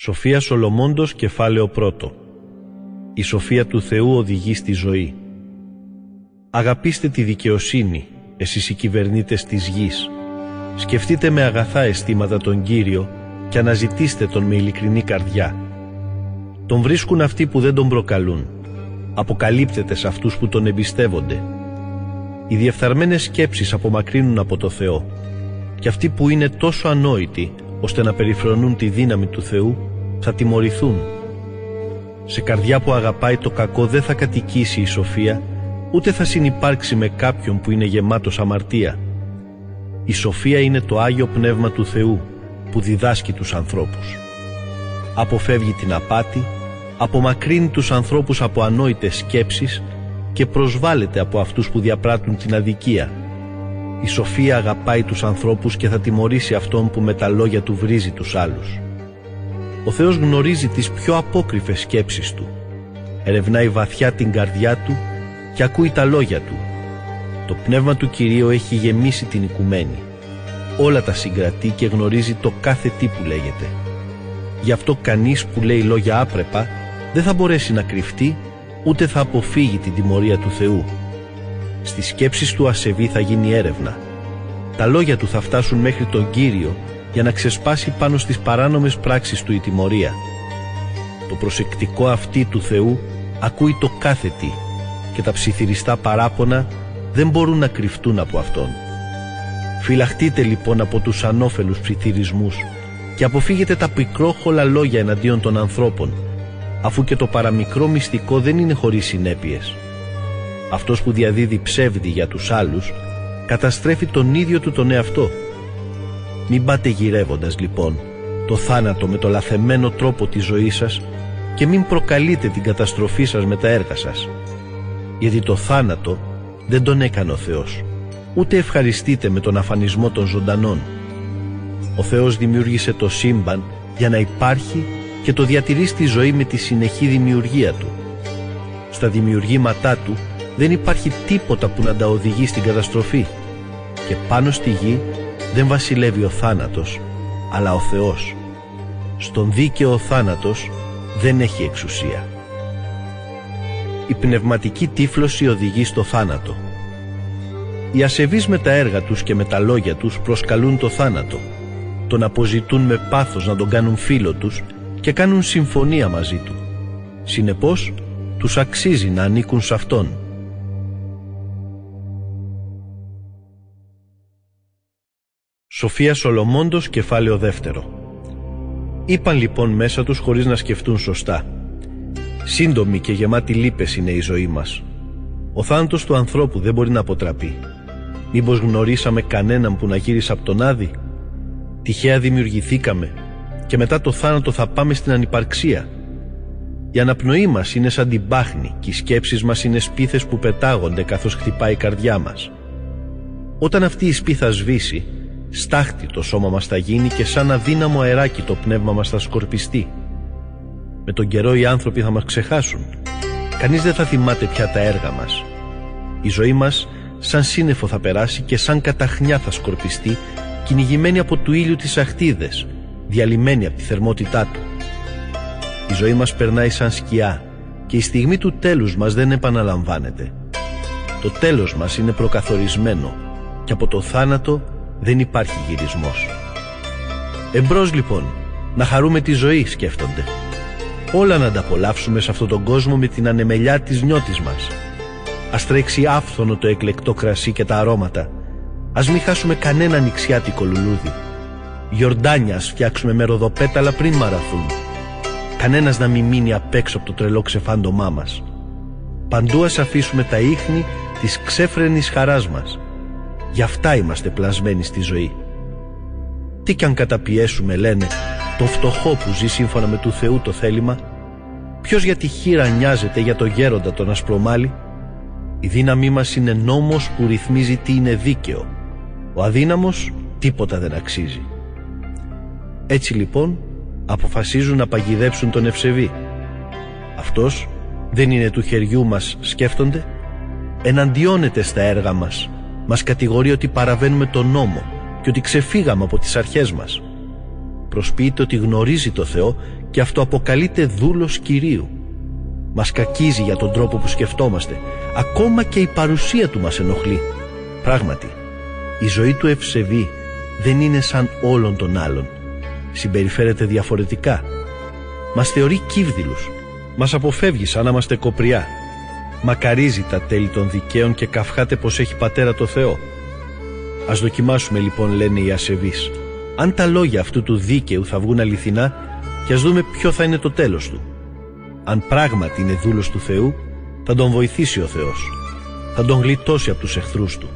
Σοφία Σολομόντος κεφάλαιο πρώτο. Η σοφία του Θεού οδηγεί στη ζωή. Αγαπήστε τη δικαιοσύνη, εσείς οι κυβερνήτες της γης. Σκεφτείτε με αγαθά αισθήματα τον Κύριο και αναζητήστε τον με ειλικρινή καρδιά. Τον βρίσκουν αυτοί που δεν τον προκαλούν. Αποκαλύπτεται σε αυτούς που τον εμπιστεύονται. Οι διεφθαρμένες σκέψεις απομακρύνουν από το Θεό. Και αυτοί που είναι τόσο ανόητοι ώστε να περιφρονούν τη δύναμη του Θεού θα τιμωρηθούν. Σε καρδιά που αγαπάει το κακό δεν θα κατοικήσει η σοφία ούτε θα συνυπάρξει με κάποιον που είναι γεμάτος αμαρτία. Η σοφία είναι το Άγιο Πνεύμα του Θεού που διδάσκει τους ανθρώπους. Αποφεύγει την απάτη, απομακρύνει τους ανθρώπους από ανόητες σκέψεις και προσβάλλεται από αυτούς που διαπράττουν την αδικία η σοφία αγαπάει τους ανθρώπους και θα τιμωρήσει αυτόν που με τα λόγια του βρίζει τους άλλους. Ο Θεός γνωρίζει τις πιο απόκριφες σκέψεις του. Ερευνάει βαθιά την καρδιά του και ακούει τα λόγια του. Το πνεύμα του Κυρίου έχει γεμίσει την οικουμένη. Όλα τα συγκρατεί και γνωρίζει το κάθε τι που λέγεται. Γι' αυτό κανείς που λέει λόγια άπρεπα δεν θα μπορέσει να κρυφτεί ούτε θα αποφύγει την τιμωρία του Θεού. Στις σκέψεις του ασεβή θα γίνει έρευνα. Τα λόγια του θα φτάσουν μέχρι τον Κύριο για να ξεσπάσει πάνω στις παράνομες πράξεις του η τιμωρία. Το προσεκτικό αυτή του Θεού ακούει το κάθε τι και τα ψιθυριστά παράπονα δεν μπορούν να κρυφτούν από Αυτόν. Φυλαχτείτε λοιπόν από τους ανώφελους ψιθυρισμούς και αποφύγετε τα πικρόχολα λόγια εναντίον των ανθρώπων αφού και το παραμικρό μυστικό δεν είναι χωρίς συνέπειες. Αυτός που διαδίδει ψεύδι για τους άλλους καταστρέφει τον ίδιο του τον εαυτό. Μην πάτε γυρεύοντας λοιπόν το θάνατο με το λαθεμένο τρόπο της ζωής σας και μην προκαλείτε την καταστροφή σας με τα έργα σας. Γιατί το θάνατο δεν τον έκανε ο Θεός, ούτε ευχαριστείτε με τον αφανισμό των ζωντανών. Ο Θεός δημιούργησε το σύμπαν για να υπάρχει και το διατηρείς στη ζωή με τη συνεχή δημιουργία Του. Στα δημιουργήματά Του δεν υπάρχει τίποτα που να τα οδηγεί στην καταστροφή και πάνω στη γη δεν βασιλεύει ο θάνατος αλλά ο Θεός. Στον δίκαιο ο θάνατος δεν έχει εξουσία. Η πνευματική τύφλωση οδηγεί στο θάνατο. Οι ασεβείς με τα έργα τους και με τα λόγια τους προσκαλούν το θάνατο. Τον αποζητούν με πάθος να τον κάνουν φίλο τους και κάνουν συμφωνία μαζί του. Συνεπώς τους αξίζει να ανήκουν σε αυτόν Σοφία Σολομόντος κεφάλαιο δεύτερο. Είπαν λοιπόν μέσα τους χωρίς να σκεφτούν σωστά. Σύντομη και γεμάτη λύπες είναι η ζωή μας. Ο θάνατος του ανθρώπου δεν μπορεί να αποτραπεί. Μήπως γνωρίσαμε κανέναν που να γύρισε από τον Άδη; Τυχαία δημιουργηθήκαμε Και μετά το θάνατο θα πάμε στην ανυπαρξία. Η αναπνοή μας είναι σαν την πάχνη Και οι σκέψεις μας είναι σπίθες που πετάγονται καθώς χτυπάει η καρδιά μας. Όταν αυτή η σπίθα σβήσει Στάχτη το σώμα μας θα γίνει και σαν αδύναμο αεράκι το πνεύμα μας θα σκορπιστεί. Με τον καιρό οι άνθρωποι θα μας ξεχάσουν. Κανείς δεν θα θυμάται πια τα έργα μας. Η ζωή μας σαν σύννεφο θα περάσει και σαν καταχνιά θα σκορπιστεί κυνηγημένη από του ήλιου τις αχτίδες, διαλυμένη από τη θερμότητά του. Η ζωή μας περνάει σαν σκιά και η στιγμή του τέλους μας δεν επαναλαμβάνεται. Το τέλος μας είναι προκαθορισμένο και από το θάνατο δεν υπάρχει γυρισμός. Εμπρός λοιπόν, να χαρούμε τη ζωή σκέφτονται. Όλα να ανταπολαύσουμε σε αυτόν τον κόσμο με την ανεμελιά της νιώτης μας. Ας τρέξει άφθονο το εκλεκτό κρασί και τα αρώματα. Ας μην χάσουμε κανένα νηξιάτικο λουλούδι. Γιορτάνια ας φτιάξουμε με ροδοπέταλα πριν μαραθούν. Κανένας να μην μείνει απ' έξω από το τρελό ξεφάντομά μας. Παντού ας αφήσουμε τα ίχνη της ξέφρενης χαράς μας Γι' αυτά είμαστε πλασμένοι στη ζωή. Τι κι αν καταπιέσουμε λένε το φτωχό που ζει σύμφωνα με του Θεού το θέλημα Ποιος για τη χείρα νοιάζεται για το γέροντα τον ασπρομάλι Η δύναμή μας είναι νόμος που ρυθμίζει τι είναι δίκαιο. Ο αδύναμος τίποτα δεν αξίζει. Έτσι λοιπόν αποφασίζουν να παγιδέψουν τον ευσεβή. Αυτός δεν είναι του χεριού μας σκέφτονται Εναντιώνεται στα έργα μας μας κατηγορεί ότι παραβαίνουμε τον νόμο και ότι ξεφύγαμε από τις αρχές μας. προσποιείται ότι γνωρίζει το Θεό και αυτό αποκαλείται δούλος Κυρίου. Μας κακίζει για τον τρόπο που σκεφτόμαστε. Ακόμα και η παρουσία του μας ενοχλεί. Πράγματι, η ζωή του Ευσεβή δεν είναι σαν όλων των άλλων. Συμπεριφέρεται διαφορετικά. Μας θεωρεί κύβδηλους. Μας αποφεύγει σαν να είμαστε κοπριά. Μακαρίζει τα τέλη των δικαίων και καυχάται πως έχει πατέρα το Θεό. Ας δοκιμάσουμε λοιπόν λένε οι ασεβείς. Αν τα λόγια αυτού του δίκαιου θα βγουν αληθινά και ας δούμε ποιο θα είναι το τέλος του. Αν πράγματι είναι δούλος του Θεού, θα τον βοηθήσει ο Θεός. Θα τον γλιτώσει από τους εχθρούς του.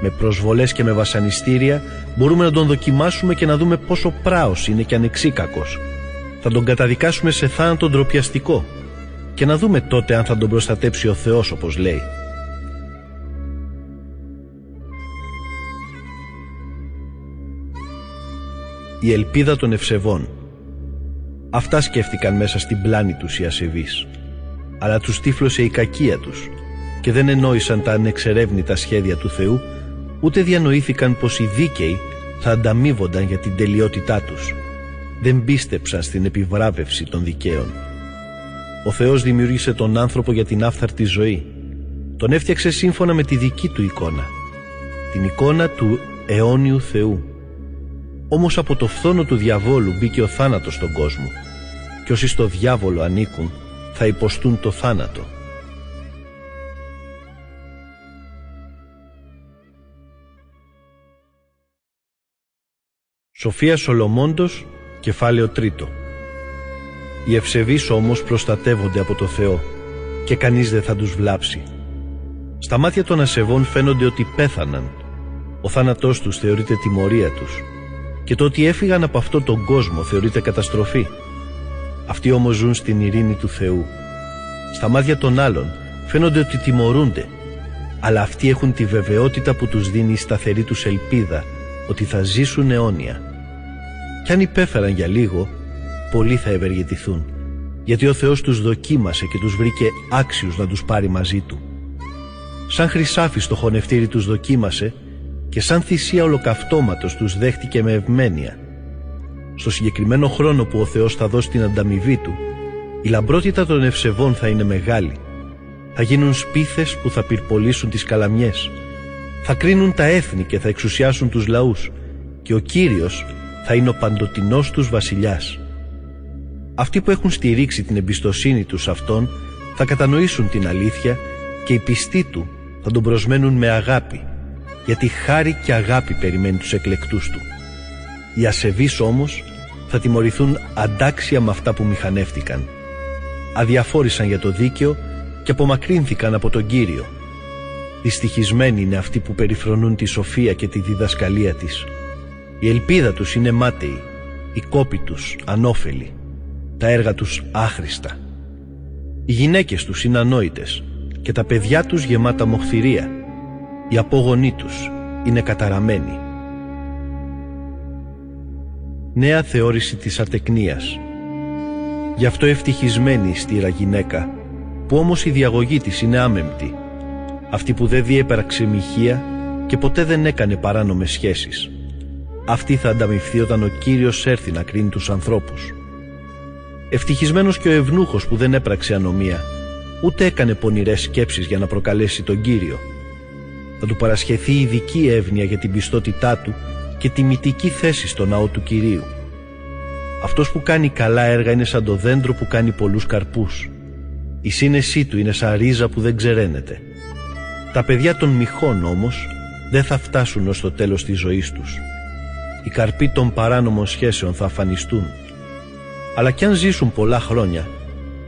Με προσβολές και με βασανιστήρια μπορούμε να τον δοκιμάσουμε και να δούμε πόσο πράος είναι και ανεξίκακος. Θα τον καταδικάσουμε σε θάνατο ντροπιαστικό και να δούμε τότε αν θα τον προστατέψει ο Θεός όπως λέει. Η ελπίδα των ευσεβών Αυτά σκέφτηκαν μέσα στην πλάνη τους οι ασεβείς. Αλλά τους τύφλωσε η κακία τους και δεν ενόησαν τα ανεξερεύνητα σχέδια του Θεού ούτε διανοήθηκαν πως οι δίκαιοι θα ανταμείβονταν για την τελειότητά τους. Δεν πίστεψαν στην επιβράβευση των δικαίων. Ο Θεός δημιούργησε τον άνθρωπο για την άφθαρτη ζωή. Τον έφτιαξε σύμφωνα με τη δική του εικόνα. Την εικόνα του αιώνιου Θεού. Όμως από το φθόνο του διαβόλου μπήκε ο θάνατος στον κόσμο και όσοι στο διάβολο ανήκουν θα υποστούν το θάνατο. Σοφία Σολομόντος, κεφάλαιο τρίτο. Οι ευσεβείς όμως προστατεύονται από το Θεό και κανείς δεν θα τους βλάψει. Στα μάτια των ασεβών φαίνονται ότι πέθαναν. Ο θάνατός τους θεωρείται τιμωρία τους και το ότι έφυγαν από αυτόν τον κόσμο θεωρείται καταστροφή. Αυτοί όμως ζουν στην ειρήνη του Θεού. Στα μάτια των άλλων φαίνονται ότι τιμωρούνται, αλλά αυτοί έχουν τη βεβαιότητα που τους δίνει η σταθερή τους ελπίδα ότι θα ζήσουν αιώνια. Κι αν υπέφεραν για λίγο, πολλοί θα ευεργετηθούν, γιατί ο Θεός τους δοκίμασε και τους βρήκε άξιους να τους πάρει μαζί Του. Σαν χρυσάφι στο χωνευτήρι τους δοκίμασε και σαν θυσία ολοκαυτώματος τους δέχτηκε με ευμένεια. Στο συγκεκριμένο χρόνο που ο Θεός θα δώσει την ανταμοιβή Του, η λαμπρότητα των ευσεβών θα είναι μεγάλη. Θα γίνουν σπίθες που θα πυρπολίσουν τις καλαμιές. Θα κρίνουν τα έθνη και θα εξουσιάσουν τους λαούς και ο Κύριος θα είναι ο παντοτινός τους βασιλιάς. Αυτοί που έχουν στηρίξει την εμπιστοσύνη τους σε Αυτόν θα κατανοήσουν την αλήθεια και οι πιστοί Του θα τον προσμένουν με αγάπη γιατί χάρη και αγάπη περιμένει τους εκλεκτούς Του. Οι ασεβείς όμως θα τιμωρηθούν αντάξια με αυτά που μηχανεύτηκαν. Αδιαφόρησαν για το δίκαιο και απομακρύνθηκαν από τον Κύριο. Δυστυχισμένοι είναι αυτοί που περιφρονούν τη σοφία και τη διδασκαλία της. Η ελπίδα τους είναι μάταιη, οι κόποι τους ανώφελοι, τα έργα τους άχρηστα. Οι γυναίκες τους είναι ανόητες και τα παιδιά τους γεμάτα μοχθηρία. Οι απόγονοί τους είναι καταραμένοι. Νέα θεώρηση της ατεκνίας Γι' αυτό ευτυχισμένη η στήρα γυναίκα, που όμως η διαγωγή της είναι άμεμπτη. Αυτή που δεν διέπραξε μοιχεία και ποτέ δεν έκανε παράνομες σχέσεις. Αυτή θα ανταμυφθεί όταν ο Κύριος έρθει να κρίνει τους ανθρώπους. Ευτυχισμένος και ο ευνούχος που δεν έπραξε ανομία, ούτε έκανε πονηρές σκέψεις για να προκαλέσει τον Κύριο. Θα του παρασχεθεί ειδική εύνοια για την πιστότητά του και τιμητική θέση στο ναό του Κυρίου. Αυτός που κάνει καλά έργα είναι σαν το δέντρο που κάνει πολλούς καρπούς. Η σύνεσή του είναι σαν ρίζα που δεν ξεραίνεται. Τα παιδιά των μυχών όμως δεν θα φτάσουν ως το τέλος της ζωής τους. Οι καρποί των παράνομων σχέσεων θα αφανιστούν. Αλλά κι αν ζήσουν πολλά χρόνια,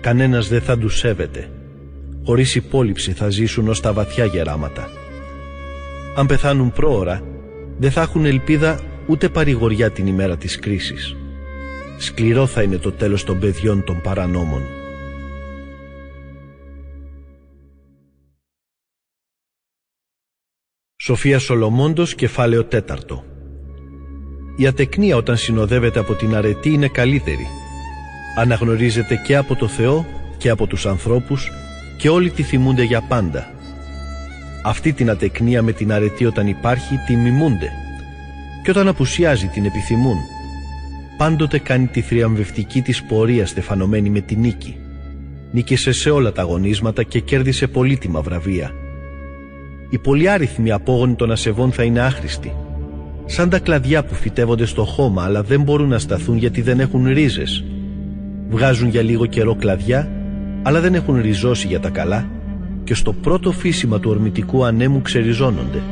κανένας δεν θα τους σέβεται. Χωρίς υπόλοιψη θα ζήσουν ως τα βαθιά γεράματα. Αν πεθάνουν πρόωρα, δεν θα έχουν ελπίδα ούτε παρηγοριά την ημέρα της κρίσης. Σκληρό θα είναι το τέλος των παιδιών των παρανόμων. Σοφία Σολομόντος, κεφάλαιο τέταρτο Η ατεκνία όταν συνοδεύεται από την αρετή είναι καλύτερη. Αναγνωρίζεται και από το Θεό και από τους ανθρώπους και όλοι τη θυμούνται για πάντα. Αυτή την ατεκνία με την αρετή όταν υπάρχει τη μιμούνται και όταν απουσιάζει την επιθυμούν. πάντοτε κάνει τη θριαμβευτική της πορεία στεφανωμένη με τη νίκη. Νίκησε σε όλα τα αγωνίσματα και κέρδισε πολύτιμα βραβεία. Οι πολυάριθμοι απόγονοι των ασεβών θα είναι άχρηστοι. Σαν τα κλαδιά που φυτεύονται στο χώμα αλλά δεν μπορούν να σταθούν γιατί δεν έχουν ρίζες. Βγάζουν για λίγο καιρό κλαδιά αλλά δεν έχουν ριζώσει για τα καλά και στο πρώτο φύσιμα του ορμητικού ανέμου ξεριζώνονται.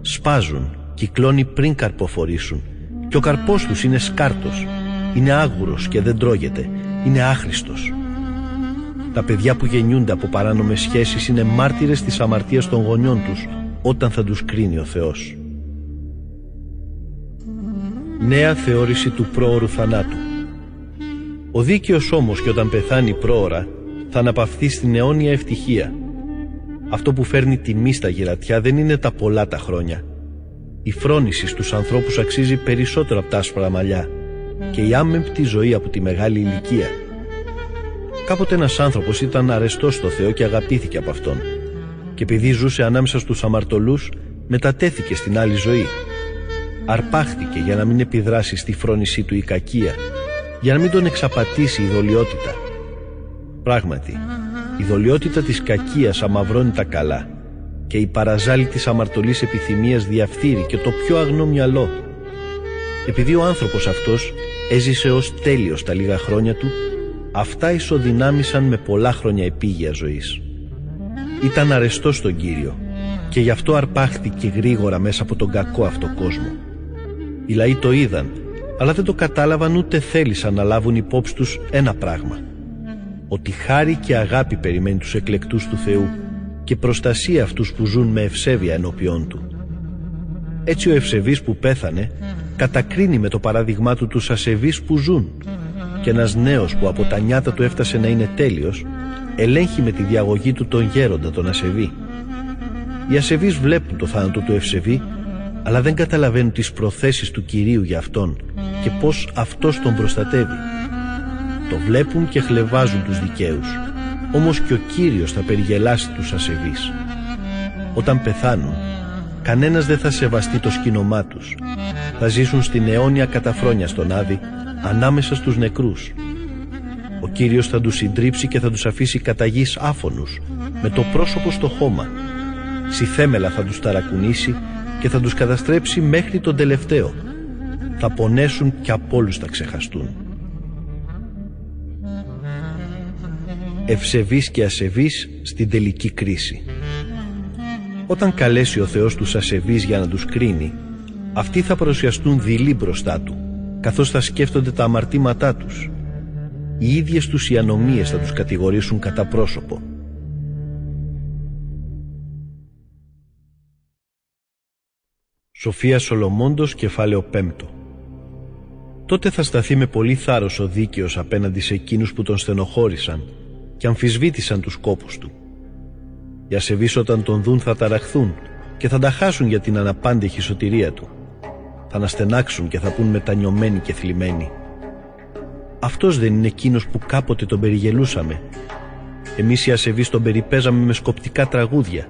Σπάζουν, κυκλώνει πριν καρποφορήσουν και ο καρπός τους είναι σκάρτος, είναι άγουρος και δεν τρώγεται, είναι άχρηστος. Τα παιδιά που γεννιούνται από παράνομες σχέσεις είναι μάρτυρες της αμαρτίας των γονιών τους όταν θα τους κρίνει ο Θεός. Νέα θεώρηση του πρόωρου θανάτου Ο δίκαιος όμως και όταν πεθάνει πρόωρα θα αναπαυθεί στην αιώνια ευτυχία. Αυτό που φέρνει τιμή στα γυρατιά δεν είναι τα πολλά τα χρόνια. Η φρόνηση στους ανθρώπους αξίζει περισσότερο από τα άσπρα μαλλιά και η άμεμπτη ζωή από τη μεγάλη ηλικία. Κάποτε ένας άνθρωπος ήταν αρεστός στο Θεό και αγαπήθηκε από Αυτόν και επειδή ζούσε ανάμεσα στους αμαρτωλούς μετατέθηκε στην άλλη ζωή. Αρπάχτηκε για να μην επιδράσει στη φρόνησή του η κακία, για να μην τον εξαπατήσει η δολιότητα. Πράγματι, η δολιότητα της κακίας αμαυρώνει τα καλά και η παραζάλη της αμαρτωλής επιθυμίας διαφθείρει και το πιο αγνό μυαλό. Επειδή ο άνθρωπος αυτός έζησε ως τέλειος τα λίγα χρόνια του, αυτά ισοδυνάμησαν με πολλά χρόνια επίγεια ζωής. Ήταν αρεστός στον Κύριο και γι' αυτό αρπάχθηκε γρήγορα μέσα από τον κακό αυτό κόσμο. Οι λαοί το είδαν, αλλά δεν το κατάλαβαν ούτε θέλησαν να λάβουν υπόψη τους ένα πράγμα. Ότι χάρη και αγάπη περιμένει τους εκλεκτούς του Θεού και προστασία αυτούς που ζουν με ευσέβεια ενώπιόν Του. Έτσι ο ευσεβής που πέθανε κατακρίνει με το παράδειγμά του τους ασεβείς που ζουν και ένας νέος που από τα νιάτα του έφτασε να είναι τέλειος ελέγχει με τη διαγωγή του τον γέροντα τον ασεβή. Οι ασεβείς βλέπουν το θάνατο του ευσεβή αλλά δεν καταλαβαίνουν τις προθέσεις του Κυρίου για αυτόν και πως αυτός τον προστατεύει. Το βλέπουν και χλεβάζουν τους δικαίους όμως και ο Κύριος θα περιγελάσει τους ασεβείς. Όταν πεθάνουν, κανένας δεν θα σεβαστεί το σκήνομά τους. Θα ζήσουν στην αιώνια καταφρόνια στον Άδη, ανάμεσα στους νεκρούς. Ο Κύριος θα τους συντρίψει και θα τους αφήσει κατά γης άφωνους, με το πρόσωπο στο χώμα. Συθέμελα θα τους ταρακουνήσει και θα τους καταστρέψει μέχρι τον τελευταίο. Θα πονέσουν και από όλους θα ξεχαστούν. ευσεβής και ασεβής στην τελική κρίση. Όταν καλέσει ο Θεός τους ασεβείς για να τους κρίνει, αυτοί θα παρουσιαστούν δειλοί μπροστά Του, καθώς θα σκέφτονται τα αμαρτήματά τους. Οι ίδιες τους οι ανομίες θα τους κατηγορήσουν κατά πρόσωπο. Σοφία Σολομόντος, κεφάλαιο 5 Τότε θα σταθεί με πολύ θάρρος ο δίκαιος απέναντι σε εκείνους που τον στενοχώρησαν και αμφισβήτησαν τους κόπους του. Οι ασεβείς όταν τον δουν θα ταραχθούν και θα τα χάσουν για την αναπάντεχη σωτηρία του. Θα αναστενάξουν και θα πούν μετανιωμένοι και θλιμμένοι. Αυτός δεν είναι εκείνος που κάποτε τον περιγελούσαμε. Εμείς οι ασεβείς τον περιπέζαμε με σκοπτικά τραγούδια.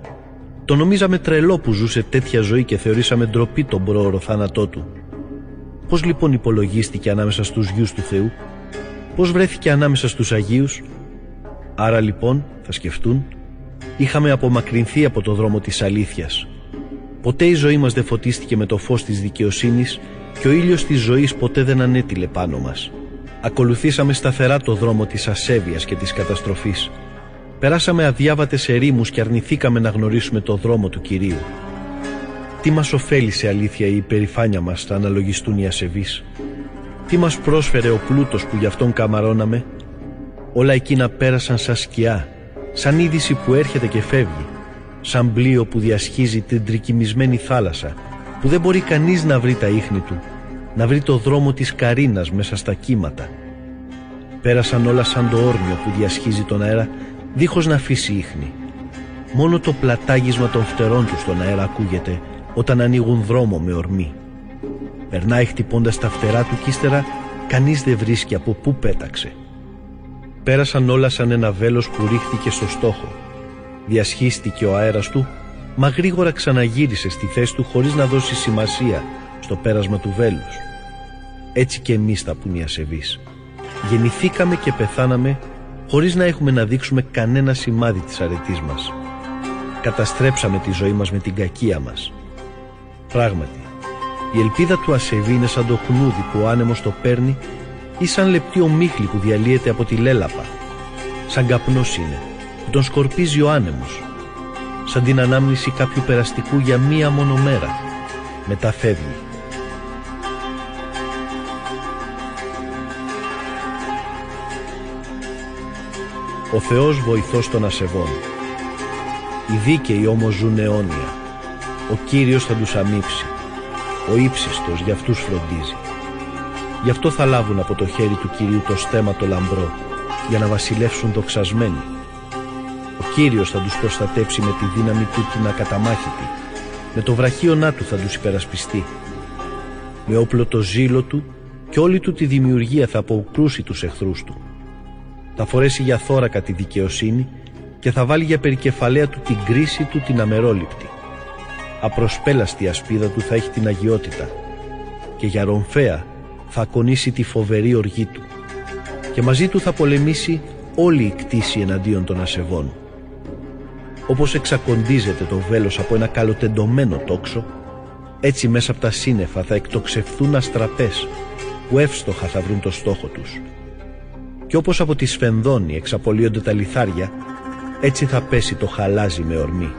Το νομίζαμε τρελό που ζούσε τέτοια ζωή και θεωρήσαμε ντροπή τον πρόωρο θάνατό του. Πώς λοιπόν υπολογίστηκε ανάμεσα στους γιους του Θεού, πώς βρέθηκε ανάμεσα στους Αγίους, Άρα λοιπόν, θα σκεφτούν, είχαμε απομακρυνθεί από το δρόμο της αλήθειας. Ποτέ η ζωή μας δεν φωτίστηκε με το φως της δικαιοσύνης και ο ήλιος της ζωής ποτέ δεν ανέτειλε πάνω μας. Ακολουθήσαμε σταθερά το δρόμο της ασέβειας και της καταστροφής. Περάσαμε αδιάβατες ερήμους και αρνηθήκαμε να γνωρίσουμε το δρόμο του Κυρίου. Τι μας ωφέλησε αλήθεια η υπερηφάνεια μας θα αναλογιστούν οι ασεβείς; Τι μας πρόσφερε ο πλούτος που γι' αυτόν καμαρώναμε; Όλα εκείνα πέρασαν σαν σκιά, σαν είδηση που έρχεται και φεύγει, σαν πλοίο που διασχίζει την τρικυμισμένη θάλασσα, που δεν μπορεί κανείς να βρει τα ίχνη του, να βρει το δρόμο της καρίνας μέσα στα κύματα. Πέρασαν όλα σαν το όρμιο που διασχίζει τον αέρα, δίχως να αφήσει ίχνη. Μόνο το πλατάγισμα των φτερών του στον αέρα ακούγεται όταν ανοίγουν δρόμο με ορμή. Περνάει χτυπώντας τα φτερά του κι ύστερα κανείς δεν βρίσκει από πού πέταξε. Πέρασαν όλα σαν ένα βέλος που ρίχθηκε στο στόχο. Διασχίστηκε ο αέρας του, μα γρήγορα ξαναγύρισε στη θέση του χωρίς να δώσει σημασία στο πέρασμα του βέλους. έτσι και εμείς θα πουν οι ασεβείς. Γεννηθήκαμε και πεθάναμε χωρίς να έχουμε να δείξουμε κανένα σημάδι της αρετής μας. Καταστρέψαμε τη ζωή μας με την κακία μας. Πράγματι, η ελπίδα του ασεβή είναι σαν το χνούδι που ο άνεμος το παίρνει ή σαν λεπτή ομίχλη που διαλύεται από τη λέλαπα. Σαν καπνός είναι που τον σκορπίζει ο άνεμος. Σαν την ανάμνηση κάποιου περαστικού για μία μόνο μέρα. Μετά φεύγει. Ο Θεός βοηθός των ασεβών. Οι δίκαιοι όμως ζουν αιώνια. Ο Κύριος θα τους αμύψει. Ο ύψιστος για αυτούς φροντίζει. Γι' αυτό θα λάβουν από το χέρι του Κυρίου το στέμα το λαμπρό, για να βασιλεύσουν δοξασμένοι. Ο Κύριος θα τους προστατέψει με τη δύναμη του την ακαταμάχητη. Με το βραχίονά του θα τους υπερασπιστεί. Με όπλο το ζήλο του και όλη του τη δημιουργία θα αποκρούσει τους εχθρούς του. Θα φορέσει για θώρακα τη δικαιοσύνη και θα βάλει για περικεφαλαία του την κρίση του την αμερόληπτη. Απροσπέλαστη ασπίδα του θα έχει την αγιότητα και για ρομφαία θα ακονίσει τη φοβερή οργή του και μαζί του θα πολεμήσει όλη η κτήση εναντίον των ασεβών. Όπως εξακοντίζεται το βέλος από ένα καλοτεντωμένο τόξο, έτσι μέσα από τα σύννεφα θα εκτοξευθούν αστραπές που εύστοχα θα βρουν το στόχο τους. Και όπως από τη σφενδόνη εξαπολύονται τα λιθάρια, έτσι θα πέσει το χαλάζι με ορμή.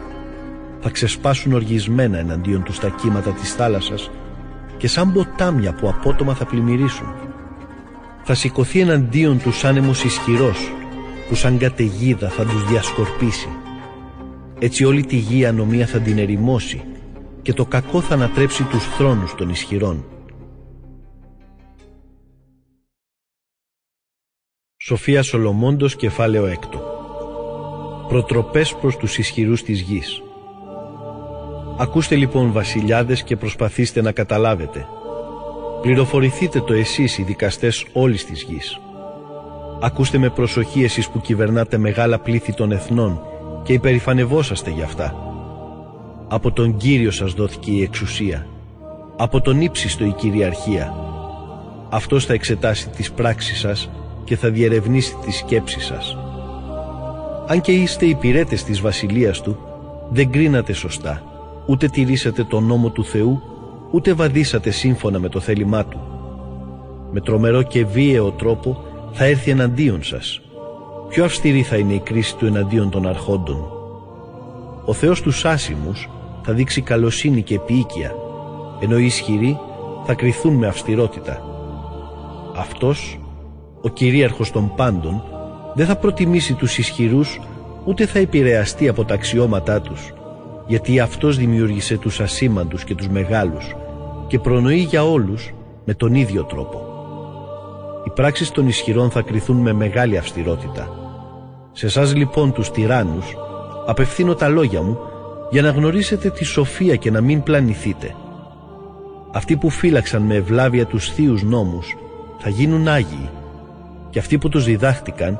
Θα ξεσπάσουν οργισμένα εναντίον τους τα κύματα της θάλασσας και σαν ποτάμια που απότομα θα πλημμυρίσουν. Θα σηκωθεί εναντίον τους άνεμος ισχυρός που σαν καταιγίδα θα τους διασκορπίσει. Έτσι όλη τη γη ανομία θα την ερημώσει και το κακό θα ανατρέψει τους θρόνους των ισχυρών. Σοφία Σολομόντος κεφάλαιο έκτο Προτροπές προς τους ισχυρούς της γης Ακούστε λοιπόν βασιλιάδες και προσπαθήστε να καταλάβετε. Πληροφορηθείτε το εσείς οι δικαστές όλης της γης. Ακούστε με προσοχή εσείς που κυβερνάτε μεγάλα πλήθη των εθνών και υπερηφανευόσαστε γι' αυτά. Από τον Κύριο σας δόθηκε η εξουσία. Από τον ύψιστο η κυριαρχία. Αυτός θα εξετάσει τις πράξεις σας και θα διερευνήσει τις σκέψεις σας. Αν και είστε υπηρέτες της βασιλείας του, δεν κρίνατε σωστά ούτε τηρήσατε τον νόμο του Θεού, ούτε βαδίσατε σύμφωνα με το θέλημά Του. Με τρομερό και βίαιο τρόπο θα έρθει εναντίον σας. Πιο αυστηρή θα είναι η κρίση του εναντίον των αρχόντων. Ο Θεός τους άσημους θα δείξει καλοσύνη και επίοικια, ενώ οι ισχυροί θα κριθούν με αυστηρότητα. Αυτός, ο κυρίαρχος των πάντων, δεν θα προτιμήσει τους ισχυρούς, ούτε θα επηρεαστεί από τα αξιώματά τους γιατί Αυτός δημιούργησε τους ασήμαντους και τους μεγάλους και προνοεί για όλους με τον ίδιο τρόπο. Οι πράξεις των ισχυρών θα κριθούν με μεγάλη αυστηρότητα. Σε εσάς λοιπόν τους τυράννους απευθύνω τα λόγια μου για να γνωρίσετε τη σοφία και να μην πλανηθείτε. Αυτοί που φύλαξαν με ευλάβεια τους θείους νόμους θα γίνουν Άγιοι και αυτοί που τους διδάχτηκαν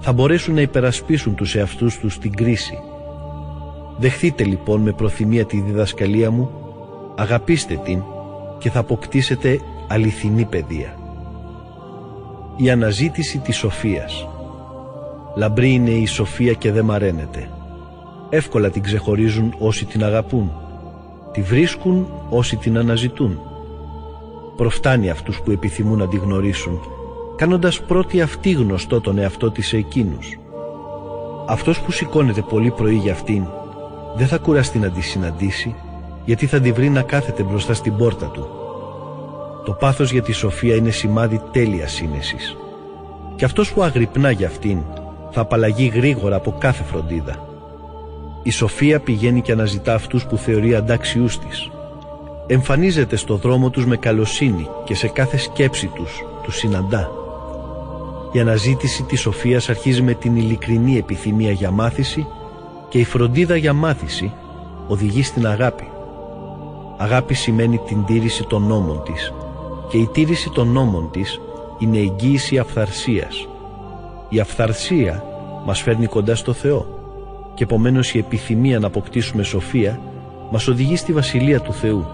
θα μπορέσουν να υπερασπίσουν τους εαυτούς τους στην κρίση Δεχτείτε λοιπόν με προθυμία τη διδασκαλία μου, αγαπήστε την και θα αποκτήσετε αληθινή παιδεία. Η αναζήτηση της σοφίας Λαμπρή είναι η σοφία και δεν μαραίνεται. Εύκολα την ξεχωρίζουν όσοι την αγαπούν. Τη βρίσκουν όσοι την αναζητούν. Προφτάνει αυτούς που επιθυμούν να τη γνωρίσουν, κάνοντας πρώτη αυτή γνωστό τον εαυτό της σε εκείνους. Αυτός που σηκώνεται πολύ πρωί για αυτήν δεν θα κουραστεί να τη συναντήσει γιατί θα τη βρει να κάθεται μπροστά στην πόρτα του. Το πάθος για τη σοφία είναι σημάδι τέλειας σύνεσης και αυτός που αγρυπνά για αυτήν θα απαλλαγεί γρήγορα από κάθε φροντίδα. Η σοφία πηγαίνει και αναζητά αυτούς που θεωρεί αντάξιούς της. Εμφανίζεται στο δρόμο τους με καλοσύνη και σε κάθε σκέψη τους τους συναντά. Η αναζήτηση της σοφίας αρχίζει με την ειλικρινή επιθυμία για μάθηση και η φροντίδα για μάθηση οδηγεί στην αγάπη. Αγάπη σημαίνει την τήρηση των νόμων της και η τήρηση των νόμων της είναι εγγύηση αυθαρσίας. Η αυθαρσία μας φέρνει κοντά στο Θεό και επομένως η επιθυμία να αποκτήσουμε σοφία μας οδηγεί στη Βασιλεία του Θεού.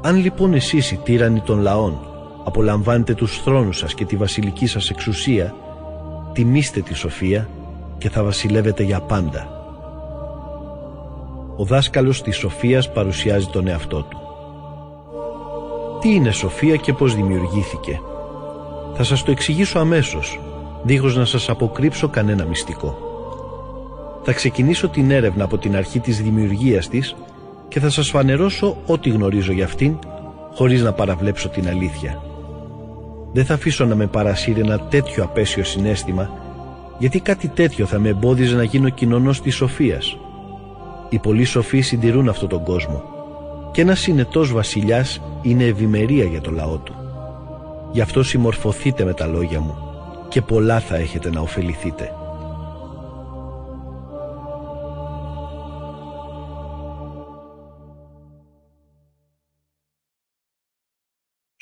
Αν λοιπόν εσείς οι τύρανοι των λαών απολαμβάνετε τους θρόνους σας και τη βασιλική σας εξουσία, τιμήστε τη σοφία και θα βασιλεύετε για πάντα. Ο δάσκαλος της σοφίας παρουσιάζει τον εαυτό του. Τι είναι σοφία και πώς δημιουργήθηκε; Θα σας το εξηγήσω αμέσως, δίχως να σας αποκρύψω κανένα μυστικό. Θα ξεκινήσω την έρευνα από την αρχή της δημιουργίας της και θα σας φανερώσω ό,τι γνωρίζω για αυτήν, χωρίς να παραβλέψω την αλήθεια. Δεν θα αφήσω να με παρασύρει ένα τέτοιο απέσιο συνέστημα, γιατί κάτι τέτοιο θα με εμπόδιζε να γίνω κοινωνός της σοφίας. Οι πολλοί σοφοί συντηρούν αυτόν τον κόσμο και ένας συνετός βασιλιάς είναι ευημερία για το λαό του. Γι' αυτό συμμορφωθείτε με τα λόγια μου και πολλά θα έχετε να ωφεληθείτε.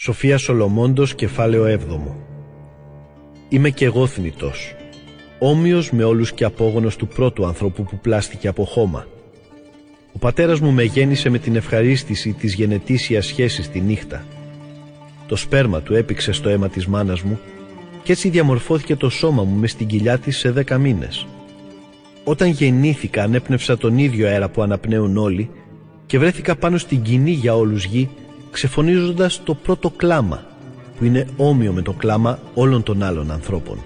Σοφία Σολομόντος κεφάλαιο 7 Είμαι και εγώ θνητός Όμοιος με όλους και απόγονος του πρώτου ανθρώπου που πλάστηκε από χώμα. Ο πατέρας μου με γέννησε με την ευχαρίστηση της γενετήσιας σχέσης τη νύχτα. Το σπέρμα του έπηξε στο αίμα της μάνας μου και έτσι διαμορφώθηκε το σώμα μου μες στην κοιλιά της σε δέκα μήνες. Όταν γεννήθηκα ανέπνευσα τον ίδιο αέρα που αναπνέουν όλοι και βρέθηκα πάνω στην κοινή για όλους γη ξεφωνίζοντας το πρώτο κλάμα που είναι όμοιο με το κλάμα όλων των άλλων ανθρώπων.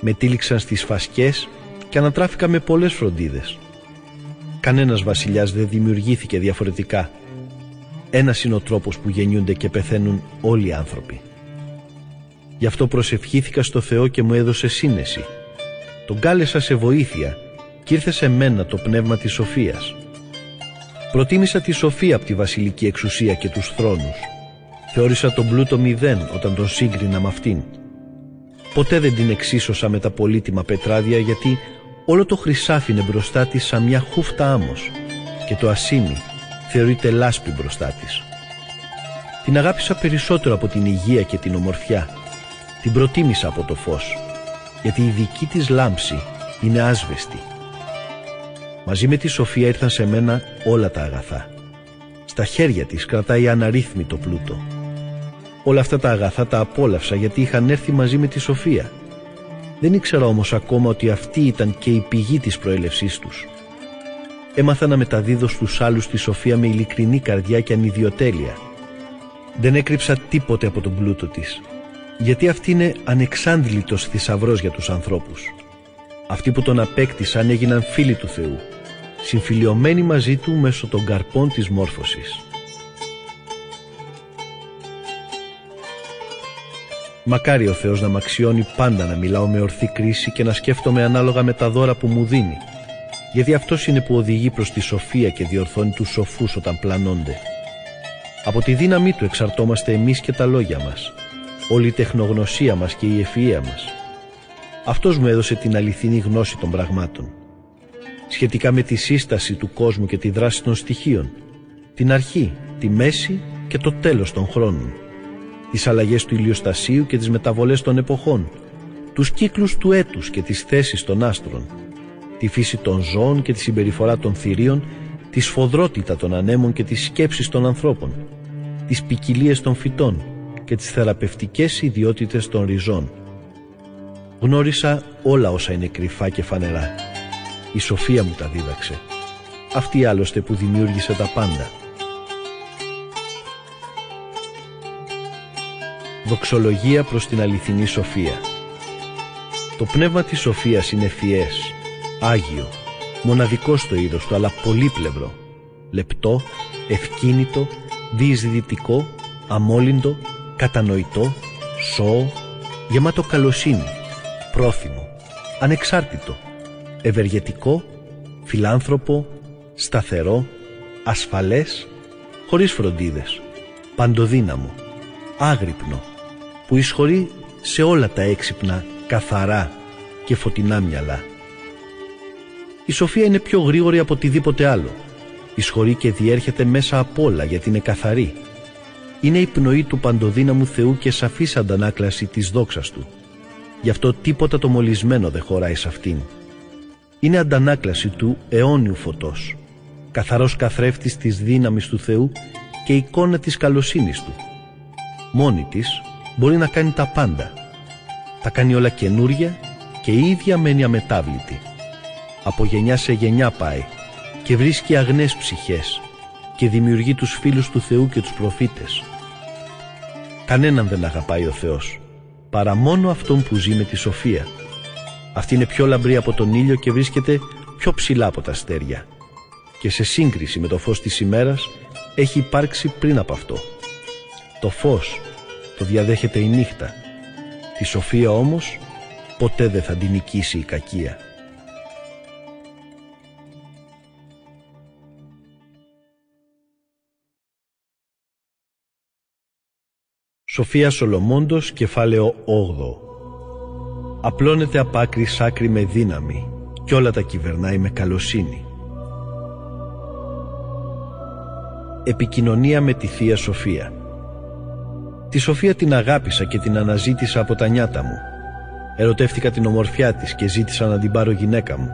Με τύλιξαν στις φασκές και ανατράφηκα με πολλές φροντίδες. Κανένας βασιλιάς δεν δημιουργήθηκε διαφορετικά. Ένας είναι ο τρόπος που γεννιούνται και πεθαίνουν όλοι οι άνθρωποι. Γι' αυτό προσευχήθηκα στο Θεό και μου έδωσε σύνεση. Τον κάλεσα σε βοήθεια και ήρθε σε μένα το πνεύμα της σοφίας Προτίμησα τη σοφία από τη βασιλική εξουσία και τους θρόνους. Θεώρησα τον πλούτο μηδέν όταν τον σύγκρινα με αυτήν. Ποτέ δεν την εξίσωσα με τα πολύτιμα πετράδια γιατί όλο το χρυσάφι είναι μπροστά της σαν μια χούφτα άμμος και το ασίμι θεωρείται λάσπη μπροστά της. Την αγάπησα περισσότερο από την υγεία και την ομορφιά. Την προτίμησα από το φως γιατί η δική της λάμψη είναι άσβεστη Μαζί με τη Σοφία ήρθαν σε μένα όλα τα αγαθά. Στα χέρια της κρατάει αναρρύθμιτο πλούτο. Όλα αυτά τα αγαθά τα απόλαυσα γιατί είχαν έρθει μαζί με τη Σοφία. Δεν ήξερα όμως ακόμα ότι αυτή ήταν και η πηγή της προέλευσής τους. Έμαθα να μεταδίδω στους άλλους τη Σοφία με ειλικρινή καρδιά και ανιδιοτέλεια. Δεν έκρυψα τίποτε από τον πλούτο της, γιατί αυτή είναι ανεξάντλητος θησαυρός για τους ανθρώπους. Αυτοί που τον απέκτησαν έγιναν φίλοι του Θεού συμφιλιωμένοι μαζί του μέσω των καρπών της μόρφωσης. Μακάρι ο Θεός να μ' αξιώνει πάντα να μιλάω με ορθή κρίση και να σκέφτομαι ανάλογα με τα δώρα που μου δίνει, γιατί αυτός είναι που οδηγεί προς τη σοφία και διορθώνει τους σοφούς όταν πλανώνται. Από τη δύναμή του εξαρτώμαστε εμείς και τα λόγια μας, όλη η τεχνογνωσία μας και η ευφυΐα μας. Αυτός μου έδωσε την αληθινή γνώση των πραγμάτων σχετικά με τη σύσταση του κόσμου και τη δράση των στοιχείων, την αρχή, τη μέση και το τέλος των χρόνων, τις αλλαγές του ηλιοστασίου και τις μεταβολές των εποχών, τους κύκλους του έτους και τις θέσεις των άστρων, τη φύση των ζώων και τη συμπεριφορά των θηρίων, τη σφοδρότητα των ανέμων και τις σκέψεις των ανθρώπων, τις ποικιλίες των φυτών και τις θεραπευτικές ιδιότητες των ριζών. Γνώρισα όλα όσα είναι κρυφά και φανερά η Σοφία μου τα δίδαξε. Αυτή άλλωστε που δημιούργησε τα πάντα. Δοξολογία προς την αληθινή Σοφία. Το πνεύμα της Σοφίας είναι φιές, άγιο, μοναδικός στο είδος του, αλλά πολύπλευρο, λεπτό, ευκίνητο, διεισδυτικό, αμόλυντο, κατανοητό, σώο, γεμάτο καλοσύνη, πρόθυμο, ανεξάρτητο, ευεργετικό, φιλάνθρωπο, σταθερό, ασφαλές, χωρίς φροντίδες, παντοδύναμο, άγρυπνο, που εισχωρεί σε όλα τα έξυπνα, καθαρά και φωτεινά μυαλά. Η σοφία είναι πιο γρήγορη από οτιδήποτε άλλο. Εισχωρεί και διέρχεται μέσα από όλα γιατί είναι καθαρή. Είναι η πνοή του παντοδύναμου Θεού και σαφής αντανάκλαση της δόξας Του. Γι' αυτό τίποτα το μολυσμένο δεν χωράει σε αυτήν είναι αντανάκλαση του αιώνιου φωτός, καθαρός καθρέφτης της δύναμης του Θεού και εικόνα της καλοσύνης Του. μόνη της μπορεί να κάνει τα πάντα. Τα κάνει όλα καινούρια και η ίδια μένει αμετάβλητη. Από γενιά σε γενιά πάει και βρίσκει αγνές ψυχές και δημιουργεί τους φίλους του Θεού και τους προφήτες. Κανέναν δεν αγαπάει ο Θεός, παρά μόνο αυτόν που ζει με τη σοφία. Αυτή είναι πιο λαμπρή από τον ήλιο και βρίσκεται πιο ψηλά από τα αστέρια. Και σε σύγκριση με το φως της ημέρας έχει υπάρξει πριν από αυτό. Το φως το διαδέχεται η νύχτα. Τη σοφία όμως ποτέ δεν θα την νικήσει η κακία. Σοφία Σολομόντος, κεφάλαιο 8 Απλώνεται απ' άκρη σ' άκρη με δύναμη κι όλα τα κυβερνάει με καλοσύνη. Επικοινωνία με τη Θεία Σοφία Τη Σοφία την αγάπησα και την αναζήτησα από τα νιάτα μου. Ερωτεύτηκα την ομορφιά της και ζήτησα να την πάρω γυναίκα μου.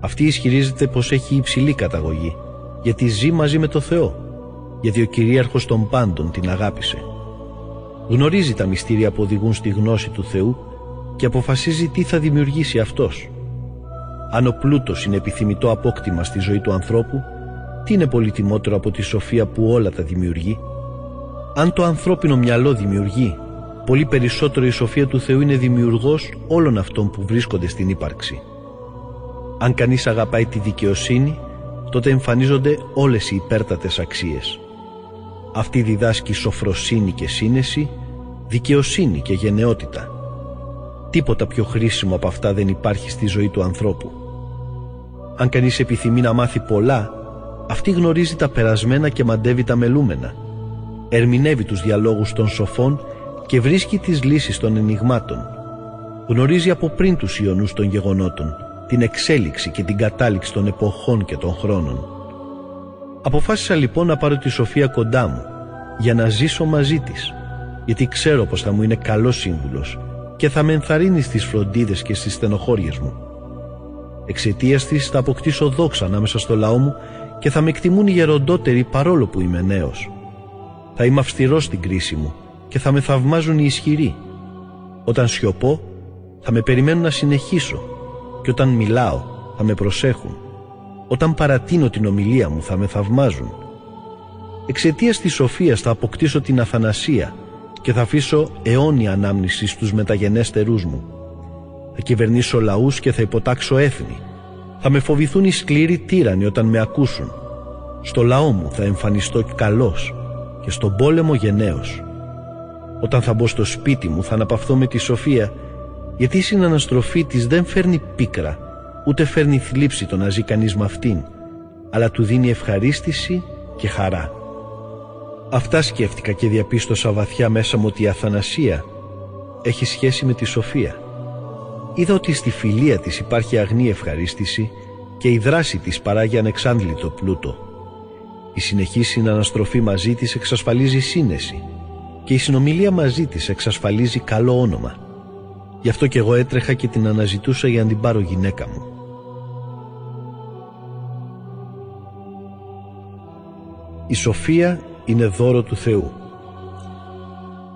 Αυτή ισχυρίζεται πως έχει υψηλή καταγωγή, γιατί ζει μαζί με το Θεό, γιατί ο κυρίαρχος των πάντων την αγάπησε. Γνωρίζει τα μυστήρια που οδηγούν στη γνώση του Θεού και αποφασίζει τι θα δημιουργήσει Αυτός. Αν ο πλούτος είναι επιθυμητό απόκτημα στη ζωή του ανθρώπου, τι είναι πολύτιμότερο από τη σοφία που όλα τα δημιουργεί; Αν το ανθρώπινο μυαλό δημιουργεί, πολύ περισσότερο η σοφία του Θεού είναι δημιουργός όλων αυτών που βρίσκονται στην ύπαρξη. Αν κανείς αγαπάει τη δικαιοσύνη, τότε εμφανίζονται όλες οι υπέρτατες αξίες. Αυτή διδάσκει σοφροσύνη και σύνεση, δικαιοσύνη και γενναιότητα. Τίποτα πιο χρήσιμο από αυτά δεν υπάρχει στη ζωή του ανθρώπου. Αν κανείς επιθυμεί να μάθει πολλά, αυτή γνωρίζει τα περασμένα και μαντεύει τα μελούμενα. Ερμηνεύει τους διαλόγους των σοφών και βρίσκει τις λύσεις των ενηγμάτων. Γνωρίζει από πριν τους ιονούς των γεγονότων, την εξέλιξη και την κατάληξη των εποχών και των χρόνων. Αποφάσισα λοιπόν να πάρω τη Σοφία κοντά μου για να ζήσω μαζί της γιατί ξέρω πως θα μου είναι καλός σύμβουλος και θα με ενθαρρύνει στις φροντίδες και στις στενοχώριες μου. Εξαιτίας της θα αποκτήσω δόξα ανάμεσα στο λαό μου και θα με εκτιμούν οι γεροντότεροι παρόλο που είμαι νέος. Θα είμαι αυστηρός στην κρίση μου και θα με θαυμάζουν οι ισχυροί. Όταν σιωπώ θα με περιμένουν να συνεχίσω και όταν μιλάω θα με προσέχουν. Όταν παρατείνω την ομιλία μου θα με θαυμάζουν. Εξαιτίας της σοφίας θα αποκτήσω την αθανασία και θα αφήσω αιώνια ανάμνηση στους μεταγενέστερούς μου. Θα κυβερνήσω λαούς και θα υποτάξω έθνη. Θα με φοβηθούν οι σκληροί τύρανοι όταν με ακούσουν. Στο λαό μου θα εμφανιστώ καλός και στον πόλεμο γενναίος. Όταν θα μπω στο σπίτι μου θα αναπαυθώ με τη σοφία γιατί η συναναστροφή της δεν φέρνει πίκρα ούτε φέρνει θλίψη το να ζει κανείς με αυτήν αλλά του δίνει ευχαρίστηση και χαρά. Αυτά σκέφτηκα και διαπίστωσα βαθιά μέσα μου ότι η αθανασία έχει σχέση με τη σοφία. Είδα ότι στη φιλία της υπάρχει αγνή ευχαρίστηση και η δράση της παράγει ανεξάντλητο πλούτο. Η συνεχή συναναστροφή μαζί της εξασφαλίζει σύνεση και η συνομιλία μαζί της εξασφαλίζει καλό όνομα. Γι' αυτό και εγώ έτρεχα και την αναζητούσα για να την πάρω γυναίκα μου. Η σοφία είναι δώρο του Θεού.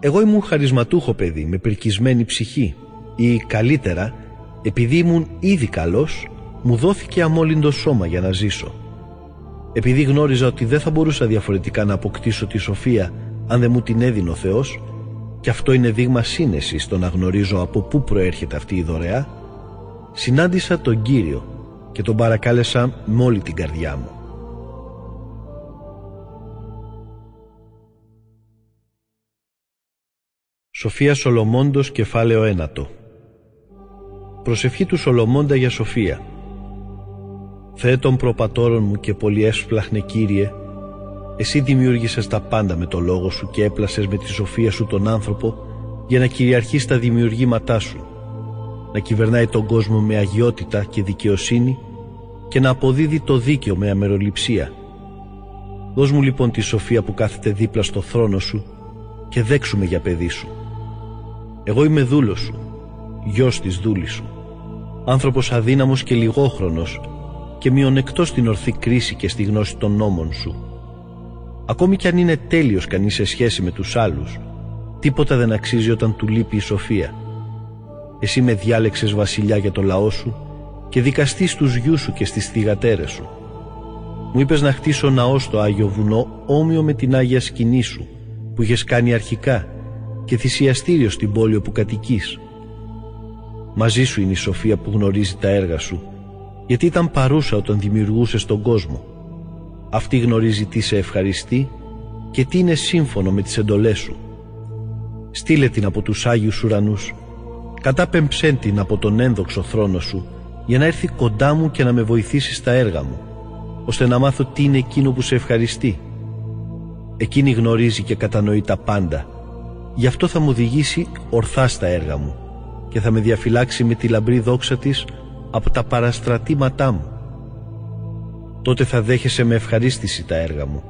Εγώ ήμουν χαρισματούχο παιδί με πρικισμένη ψυχή ή καλύτερα επειδή ήμουν ήδη καλός μου δόθηκε αμόλυντο σώμα για να ζήσω. Επειδή γνώριζα ότι δεν θα μπορούσα διαφορετικά να αποκτήσω τη σοφία αν δεν μου την έδινε ο Θεός και αυτό είναι δείγμα σύνεσης στο να γνωρίζω από πού προέρχεται αυτή η δωρεά συνάντησα τον Κύριο και τον παρακάλεσα με όλη την καρδιά μου. Σοφία Σολομόντος κεφάλαιο ένατο Προσευχή του Σολομώντα για Σοφία Θεέ των προπατόρων μου και πολύ έσπλαχνε Κύριε Εσύ δημιούργησες τα πάντα με το λόγο σου και έπλασες με τη σοφία σου τον άνθρωπο για να κυριαρχείς στα δημιουργήματά σου να κυβερνάει τον κόσμο με αγιότητα και δικαιοσύνη και να αποδίδει το δίκαιο με αμεροληψία. Δώσ' μου λοιπόν τη σοφία που κάθεται δίπλα στο θρόνο σου και δέξουμε για παιδί σου. Εγώ είμαι δούλος σου, γιος της δούλης σου, άνθρωπος αδύναμος και λιγόχρονος και μειονεκτός στην ορθή κρίση και στη γνώση των νόμων σου. Ακόμη κι αν είναι τέλειος κανείς σε σχέση με τους άλλους, τίποτα δεν αξίζει όταν του λείπει η σοφία. Εσύ με διάλεξες βασιλιά για το λαό σου και δικαστής στους γιους σου και στις θυγατέρες σου. Μου είπες να χτίσω ναό στο Άγιο Βουνό όμοιο με την Άγια Σκηνή σου που είχες κάνει αρχικά και θυσιαστήριο στην πόλη όπου κατοικείς. Μαζί σου είναι η σοφία που γνωρίζει τα έργα σου γιατί ήταν παρούσα όταν δημιουργούσες τον κόσμο. Αυτή γνωρίζει τι σε ευχαριστεί και τι είναι σύμφωνο με τις εντολές σου. Στείλε την από τους Άγιους ουρανούς, κατάπεμψέν την από τον ένδοξο θρόνο σου για να έρθει κοντά μου και να με βοηθήσει στα έργα μου, ώστε να μάθω τι είναι εκείνο που σε ευχαριστεί. Εκείνη γνωρίζει και κατανοεί τα πάντα, γι' αυτό θα μου οδηγήσει ορθά στα έργα μου και θα με διαφυλάξει με τη λαμπρή δόξα της από τα παραστρατήματά μου. Τότε θα δέχεσαι με ευχαρίστηση τα έργα μου,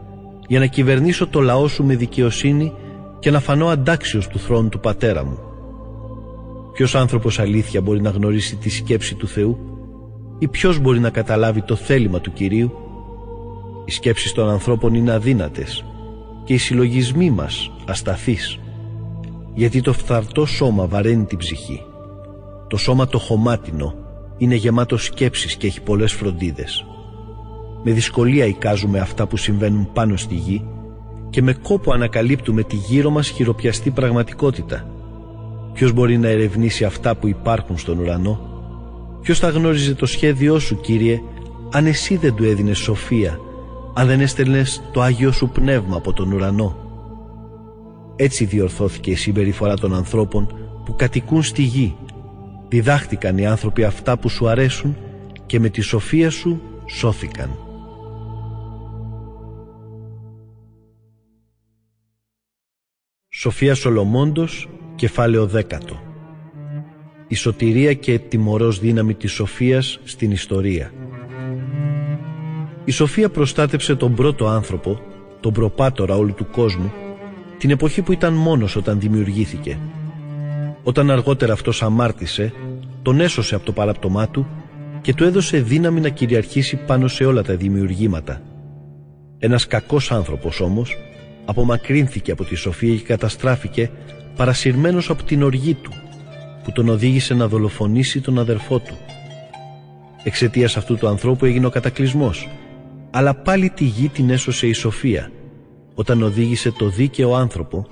για να κυβερνήσω το λαό σου με δικαιοσύνη και να φανώ αντάξιος του θρόνου του πατέρα μου. Ποιος άνθρωπος αλήθεια μπορεί να γνωρίσει τη σκέψη του Θεού ή ποιος μπορεί να καταλάβει το θέλημα του Κυρίου; Οι σκέψεις των ανθρώπων είναι αδύνατες και οι συλλογισμοί μας ασταθείς γιατί το φθαρτό σώμα βαραίνει την ψυχή. Το σώμα το χωμάτινο είναι γεμάτο σκέψεις και έχει πολλές φροντίδες. Με δυσκολία εικάζουμε αυτά που συμβαίνουν πάνω στη γη και με κόπο ανακαλύπτουμε τη γύρω μας χειροπιαστή πραγματικότητα. Ποιος μπορεί να ερευνήσει αυτά που υπάρχουν στον ουρανό; Ποιος θα γνώριζε το σχέδιό σου Κύριε αν εσύ δεν του έδινες σοφία, αν δεν έστελνες το Άγιο σου Πνεύμα από τον ουρανό; Έτσι διορθώθηκε η συμπεριφορά των ανθρώπων που κατοικούν στη γη. Διδάχτηκαν οι άνθρωποι αυτά που σου αρέσουν και με τη σοφία σου σώθηκαν. Σοφία Σολομόντος, κεφάλαιο δέκατο. Η σωτηρία και τιμωρός δύναμη της σοφίας στην ιστορία. Η σοφία προστάτεψε τον πρώτο άνθρωπο, τον προπάτορα όλου του κόσμου, την εποχή που ήταν μόνος όταν δημιουργήθηκε όταν αργότερα αυτός αμάρτησε, τον έσωσε από το παραπτωμά του και του έδωσε δύναμη να κυριαρχήσει πάνω σε όλα τα δημιουργήματα. Ένας κακός άνθρωπος όμως απομακρύνθηκε από τη σοφία και καταστράφηκε παρασυρμένος από την οργή του που τον οδήγησε να δολοφονήσει τον αδερφό του. Εξαιτίας αυτού του ανθρώπου έγινε ο κατακλυσμός αλλά πάλι τη γη την έσωσε η σοφία όταν οδήγησε το δίκαιο άνθρωπο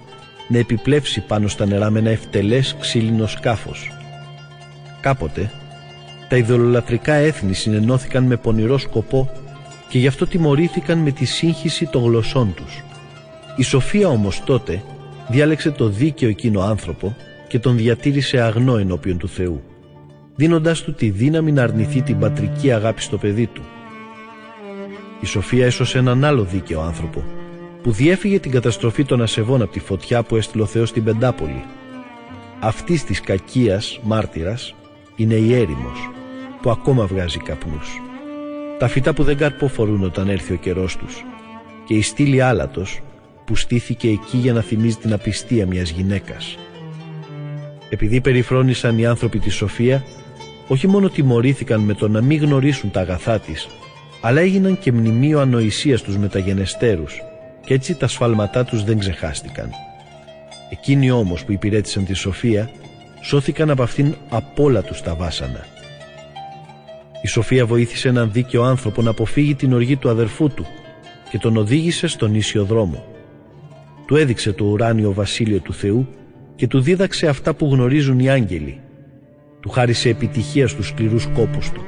να επιπλέψει πάνω στα νερά με ένα ευτελές ξύλινο σκάφος. Κάποτε, τα ιδεολατρικά έθνη συνενώθηκαν με πονηρό σκοπό και γι' αυτό τιμωρήθηκαν με τη σύγχυση των γλωσσών τους. Η Σοφία όμως τότε διάλεξε το δίκαιο εκείνο άνθρωπο και τον διατήρησε αγνό ενώπιον του Θεού, δίνοντάς του τη δύναμη να αρνηθεί την πατρική αγάπη στο παιδί του. Η Σοφία έσωσε έναν άλλο δίκαιο άνθρωπο, που διέφυγε την καταστροφή των ασεβών από τη φωτιά που έστειλε ο Θεός στην Πεντάπολη. Αυτής της κακίας μάρτυρας είναι η έρημος που ακόμα βγάζει καπνούς. Τα φυτά που δεν καρποφορούν όταν έρθει ο καιρός τους και η στήλη άλατος που στήθηκε εκεί για να θυμίζει την απιστία μιας γυναίκας. Επειδή περιφρόνησαν οι άνθρωποι τη Σοφία, όχι μόνο τιμωρήθηκαν με το να μην γνωρίσουν τα αγαθά της, αλλά έγιναν και μνημείο ανοησίας τους μεταγενεστέρους και έτσι τα σφάλματά τους δεν ξεχάστηκαν. Εκείνοι όμως που υπηρέτησαν τη Σοφία σώθηκαν από αυτήν απ' όλα τους τα βάσανα. Η Σοφία βοήθησε έναν δίκαιο άνθρωπο να αποφύγει την οργή του αδερφού του και τον οδήγησε στον ίσιο δρόμο. Του έδειξε το ουράνιο βασίλειο του Θεού και του δίδαξε αυτά που γνωρίζουν οι άγγελοι. Του χάρισε επιτυχία στους σκληρούς κόπους του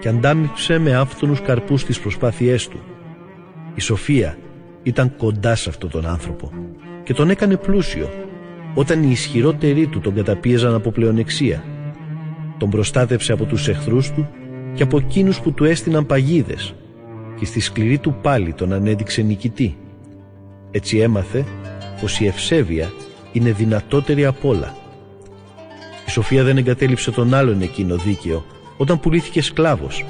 και αντάμυψε με άφθονους καρπούς τις προσπάθειές του. Η Σοφία ήταν κοντά σε αυτόν τον άνθρωπο και τον έκανε πλούσιο όταν οι ισχυρότεροι του τον καταπίεζαν από πλεονεξία. Τον προστάτεψε από τους εχθρούς του και από εκείνους που του έστειναν παγίδες και στη σκληρή του πάλι τον ανέδειξε νικητή. Έτσι έμαθε πως η ευσέβεια είναι δυνατότερη απ' όλα. Η Σοφία δεν εγκατέλειψε τον άλλον εκείνο δίκαιο όταν πουλήθηκε σκλάβος,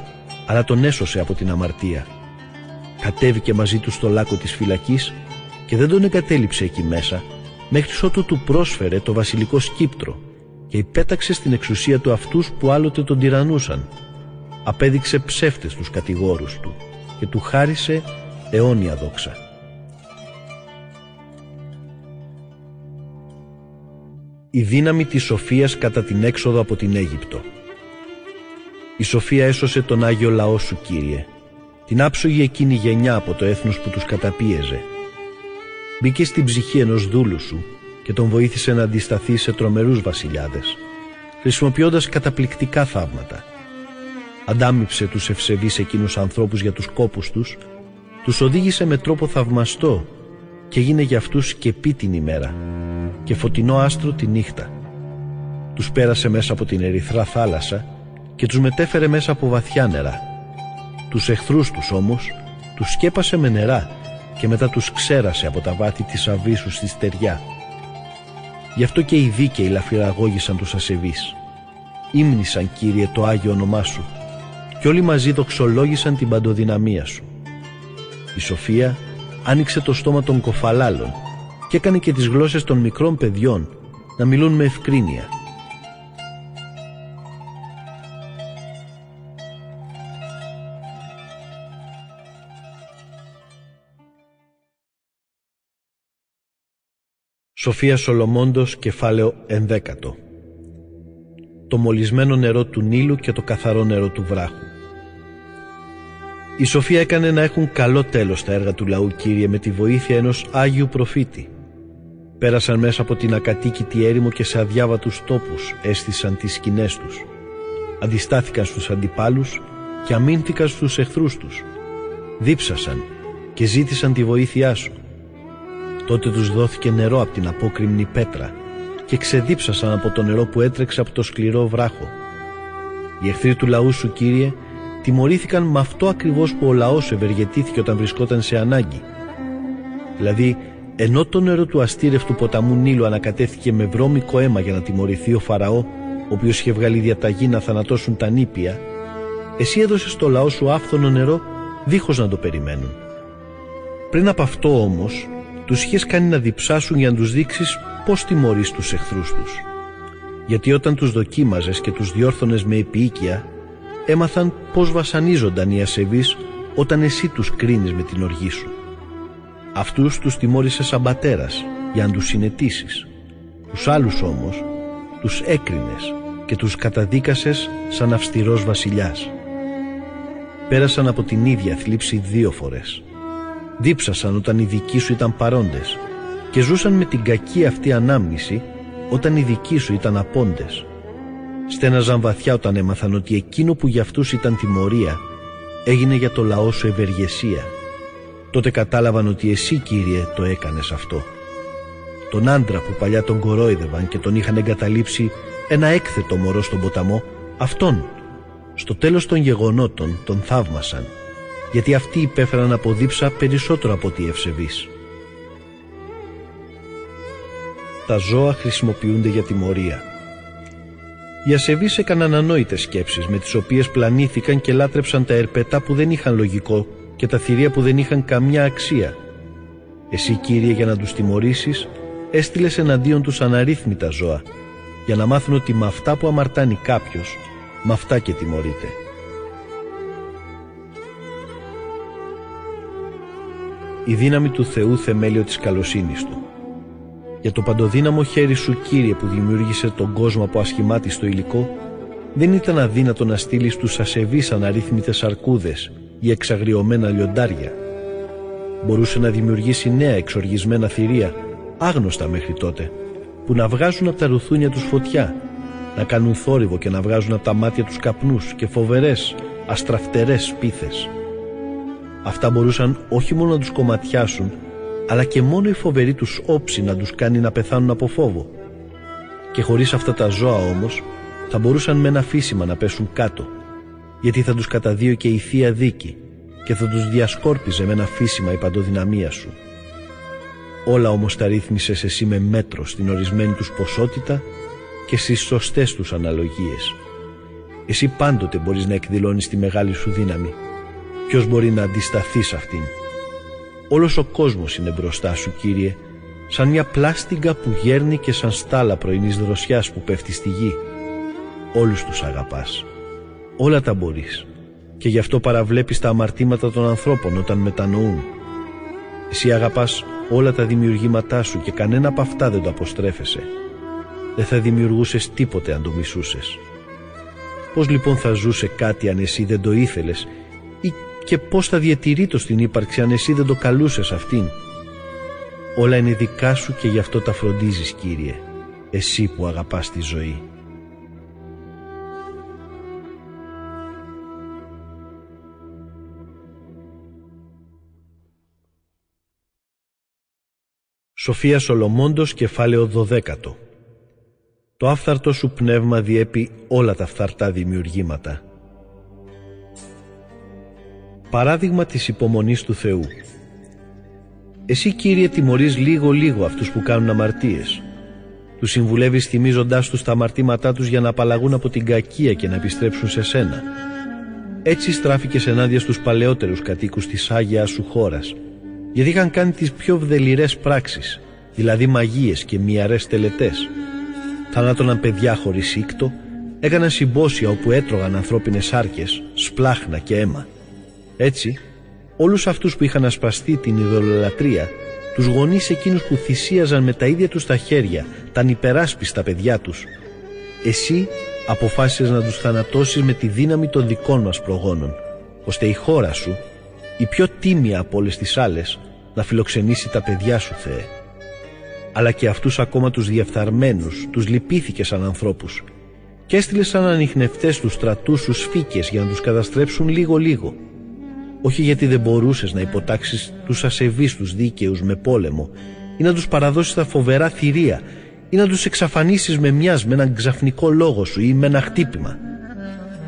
αλλά τον έσωσε από την αμαρτία κατέβηκε μαζί του στο λάκκο της φυλακής και δεν τον εγκατέλειψε εκεί μέσα μέχρι ότου του πρόσφερε το βασιλικό σκύπτρο και υπέταξε στην εξουσία του αυτούς που άλλοτε τον τυραννούσαν. Απέδειξε ψεύτες τους κατηγόρους του και του χάρισε αιώνια δόξα. Η δύναμη της σοφίας κατά την έξοδο από την Αίγυπτο. Η σοφία έσωσε τον Άγιο λαό σου, Κύριε, την άψογη εκείνη γενιά από το έθνος που τους καταπίεζε. Μπήκε στην ψυχή ενός δούλου σου και τον βοήθησε να αντισταθεί σε τρομερούς βασιλιάδες, χρησιμοποιώντας καταπληκτικά θαύματα. Αντάμυψε τους ευσεβείς εκείνους ανθρώπους για τους κόπους τους, τους οδήγησε με τρόπο θαυμαστό και γίνε για αυτούς σκεπή την ημέρα και φωτεινό άστρο τη νύχτα. Τους πέρασε μέσα από την ερυθρά θάλασσα και τους μετέφερε μέσα από βαθιά νερά. Τους εχθρούς τους όμως τους σκέπασε με νερά και μετά τους ξέρασε από τα βάθη της αβύσους στη στεριά. Γι' αυτό και οι δίκαιοι λαφυραγώγησαν τους ασεβείς. Ήμνησαν Κύριε το Άγιο όνομά Σου και όλοι μαζί δοξολόγησαν την παντοδυναμία Σου. Η Σοφία άνοιξε το στόμα των κοφαλάλων και έκανε και τις γλώσσες των μικρών παιδιών να μιλούν με ευκρίνεια. Σοφία Σολομόντος, κεφάλαιο ενδέκατο. Το μολυσμένο νερό του Νείλου και το καθαρό νερό του βράχου. Η Σοφία έκανε να έχουν καλό τέλος τα έργα του λαού Κύριε με τη βοήθεια ενός Άγιου Προφήτη. Πέρασαν μέσα από την ακατοίκητη έρημο και σε αδιάβατους τόπους έστησαν τις σκηνές τους. Αντιστάθηκαν στους αντιπάλους και αμήνθηκαν στους εχθρούς τους. Δίψασαν και ζήτησαν τη βοήθειά σου Τότε τους δόθηκε νερό από την απόκριμνη πέτρα και ξεδίψασαν από το νερό που έτρεξε από το σκληρό βράχο. Οι εχθροί του λαού σου, Κύριε, τιμωρήθηκαν με αυτό ακριβώς που ο λαός ευεργετήθηκε όταν βρισκόταν σε ανάγκη. Δηλαδή, ενώ το νερό του αστήρευτου ποταμού Νείλου ανακατέθηκε με βρώμικο αίμα για να τιμωρηθεί ο Φαραώ, ο οποίος είχε βγάλει διαταγή να θανατώσουν τα νήπια, εσύ έδωσες στο λαό σου άφθονο νερό δίχως να το περιμένουν. Πριν από αυτό όμως, τους είχες κάνει να διψάσουν για να τους δείξεις πώς τιμωρείς τους εχθρούς τους. Γιατί όταν τους δοκίμαζες και τους διόρθωνες με επίοικια, έμαθαν πώς βασανίζονταν οι ασεβείς όταν εσύ τους κρίνεις με την οργή σου. Αυτούς τους τιμώρησες σαν πατέρας για να τους συνετήσεις. Τους άλλους όμως τους έκρινες και τους καταδίκασες σαν αυστηρός βασιλιάς. Πέρασαν από την ίδια θλίψη δύο φορές δίψασαν όταν οι δικοί σου ήταν παρόντες και ζούσαν με την κακή αυτή ανάμνηση όταν οι δικοί σου ήταν απόντες. Στέναζαν βαθιά όταν έμαθαν ότι εκείνο που για αυτούς ήταν τιμωρία έγινε για το λαό σου ευεργεσία. Τότε κατάλαβαν ότι εσύ Κύριε το έκανες αυτό. Τον άντρα που παλιά τον κορόιδευαν και τον είχαν εγκαταλείψει ένα έκθετο μωρό στον ποταμό, αυτόν. Στο τέλος των γεγονότων τον θαύμασαν γιατί αυτοί υπέφεραν από δίψα περισσότερο από ότι ευσεβείς. Τα ζώα χρησιμοποιούνται για τιμωρία. Οι ασεβείς έκαναν ανόητες σκέψεις με τις οποίες πλανήθηκαν και λάτρεψαν τα ερπετά που δεν είχαν λογικό και τα θηρία που δεν είχαν καμιά αξία. Εσύ Κύριε για να τους τιμωρήσεις έστειλες εναντίον τους αναρρύθμιτα ζώα για να μάθουν ότι με αυτά που αμαρτάνει κάποιος με αυτά και τιμωρείται. Η δύναμη του Θεού θεμέλιο της καλοσύνης Του. Για το παντοδύναμο χέρι σου Κύριε που δημιούργησε τον κόσμο από ασχημάτιστο υλικό δεν ήταν αδύνατο να στείλεις στους ασεβείς αναρρύθμιτες αρκούδες ή εξαγριωμένα λιοντάρια. Μπορούσε να δημιουργήσει νέα εξοργισμένα θηρία, άγνωστα μέχρι τότε, που να βγάζουν από τα ρουθούνια τους φωτιά, να κάνουν θόρυβο και να βγάζουν από τα μάτια τους καπνούς και φοβερές, αστραφτερές σπίθες. Αυτά μπορούσαν όχι μόνο να τους κομματιάσουν, αλλά και μόνο η φοβερή τους όψη να τους κάνει να πεθάνουν από φόβο. Και χωρίς αυτά τα ζώα όμως, θα μπορούσαν με ένα φύσιμα να πέσουν κάτω, γιατί θα τους καταδύω και η Θεία Δίκη και θα τους διασκόρπιζε με ένα φύσιμα η παντοδυναμία σου. Όλα όμως τα ρύθμισες εσύ με μέτρο στην ορισμένη τους ποσότητα και στις σωστές τους αναλογίες. Εσύ πάντοτε μπορείς να εκδηλώνεις τη μεγάλη σου δύναμη Ποιος μπορεί να αντισταθεί σε αυτήν; Όλος ο κόσμος είναι μπροστά σου Κύριε σαν μια πλάστιγκα που γέρνει και σαν στάλα πρωινής δροσιάς που πέφτει στη γη. Όλους τους αγαπάς. Όλα τα μπορείς και γι' αυτό παραβλέπεις τα αμαρτήματα των ανθρώπων όταν μετανοούν. Εσύ αγαπάς όλα τα δημιουργήματά σου και κανένα από αυτά δεν το αποστρέφεσαι. δεν θα δημιουργούσες τίποτε αν το μισούσες. Πώς λοιπόν θα ζούσε κάτι αν εσύ δεν το ήθελες ή και πώς θα διατηρεί το στην ύπαρξη αν εσύ δεν το καλούσες αυτήν. Όλα είναι δικά σου και γι' αυτό τα φροντίζεις Κύριε, εσύ που αγαπάς τη ζωή. Σοφία Σολομόντος, κεφάλαιο 12 Το άφθαρτο σου πνεύμα διέπει όλα τα φθαρτά δημιουργήματα. Παράδειγμα της υπομονής του Θεού Εσύ Κύριε τιμωρείς λίγο-λίγο αυτούς που κάνουν αμαρτίες. Τους συμβουλεύεις θυμίζοντάς τους τα αμαρτήματά τους για να απαλλαγούν από την κακία και να επιστρέψουν σε σένα. Έτσι στράφηκες ενάντια στους παλαιότερους κατοίκους της Άγιας σου χώρας γιατί είχαν κάνει τις πιο βδελιρές πράξεις, δηλαδή μαγείες και μυαρές τελετές. Θανάτωναν παιδιά χωρίς ήκτο, έκαναν συμπόσια όπου έτρωγαν ανθρώπινες άρκες, σπλάχνα και αίμα. Έτσι, όλους αυτούς που είχαν ασπαστεί την ειδωλολατρία, τους γονείς εκείνους που θυσίαζαν με τα ίδια τους τα χέρια, τα υπεράσπιστα παιδιά τους, εσύ αποφάσισες να τους θανατώσεις με τη δύναμη των δικών μας προγόνων, ώστε η χώρα σου η πιο τίμια από όλες τις άλλες, να φιλοξενήσει τα παιδιά σου, Θεέ. Αλλά και αυτούς ακόμα τους διεφθαρμένους, τους λυπήθηκες σαν ανθρώπους και έστειλες σαν ανιχνευτές τους στρατούς σου σφίκες για να τους καταστρέψουν λίγο-λίγο. Όχι γιατί δεν μπορούσες να υποτάξεις τους ασεβείς τους δίκαιους με πόλεμο ή να τους παραδώσεις τα φοβερά θηρία ή να τους εξαφανίσεις με μιας με έναν ξαφνικό λόγο σου ή με ένα χτύπημα.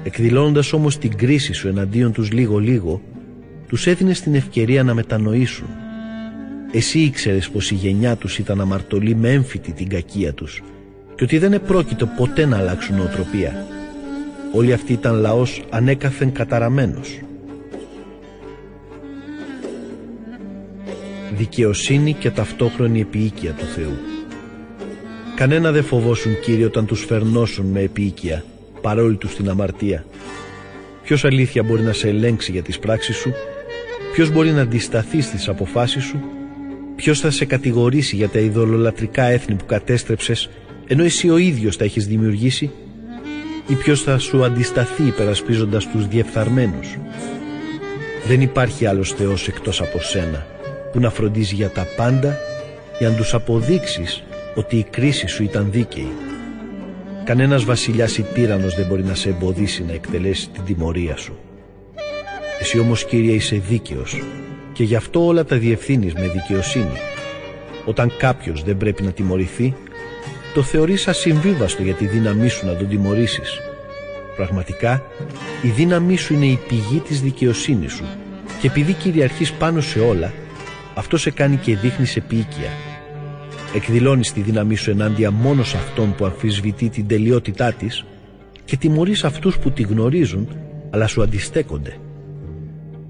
Εκδηλώνοντας όμως την κρίση σου εναντίον τους λίγο-λίγο, τους έδινες την ευκαιρία να μετανοήσουν. Εσύ ήξερες πως η γενιά τους ήταν αμαρτωλή με έμφυτη την κακία τους και ότι δεν επρόκειτο ποτέ να αλλάξουν οτροπία. Όλοι αυτοί ήταν λαός ανέκαθεν καταραμένος. Δικαιοσύνη και ταυτόχρονη επίοικια του Θεού. Κανένα δεν φοβόσουν Κύριε όταν τους φερνώσουν με επίοικια παρόλη τους την αμαρτία. Ποιος αλήθεια μπορεί να σε ελέγξει για τις πράξεις σου; Ποιος μπορεί να αντισταθεί στις αποφάσεις σου, ποιος θα σε κατηγορήσει για τα ειδωλολατρικά έθνη που κατέστρεψες ενώ εσύ ο ίδιος τα έχεις δημιουργήσει; Ή ποιος θα σου αντισταθεί υπερασπίζοντας τους διεφθαρμένους; Δεν υπάρχει άλλος Θεός εκτός από σένα που να φροντίζει για τα πάντα για να τους αποδείξεις ότι η κρίση σου ήταν δίκαιη. Κανένας βασιλιάς ή τύρανος δεν μπορεί να σε εμποδίσει να εκτελέσεις την τιμωρία σου. Εσύ όμως Κύριε είσαι δίκαιος και γι' αυτό όλα τα διευθύνεις με δικαιοσύνη. Όταν κάποιος δεν πρέπει να τιμωρηθεί, το θεωρείς ασυμβίβαστο για τη δύναμή σου να τον τιμωρήσεις. Πραγματικά, η δύναμή σου είναι η πηγή της δικαιοσύνης σου και επειδή κυριαρχείς πάνω σε όλα, αυτό σε κάνει και δείχνεις επίοικια. Εκδηλώνεις τη δύναμή σου ενάντια μόνο σε αυτόν που αμφισβητεί την τελειότητά της και τιμωρείς αυτούς που τη γνωρίζουν αλλά σου αντιστέκονται.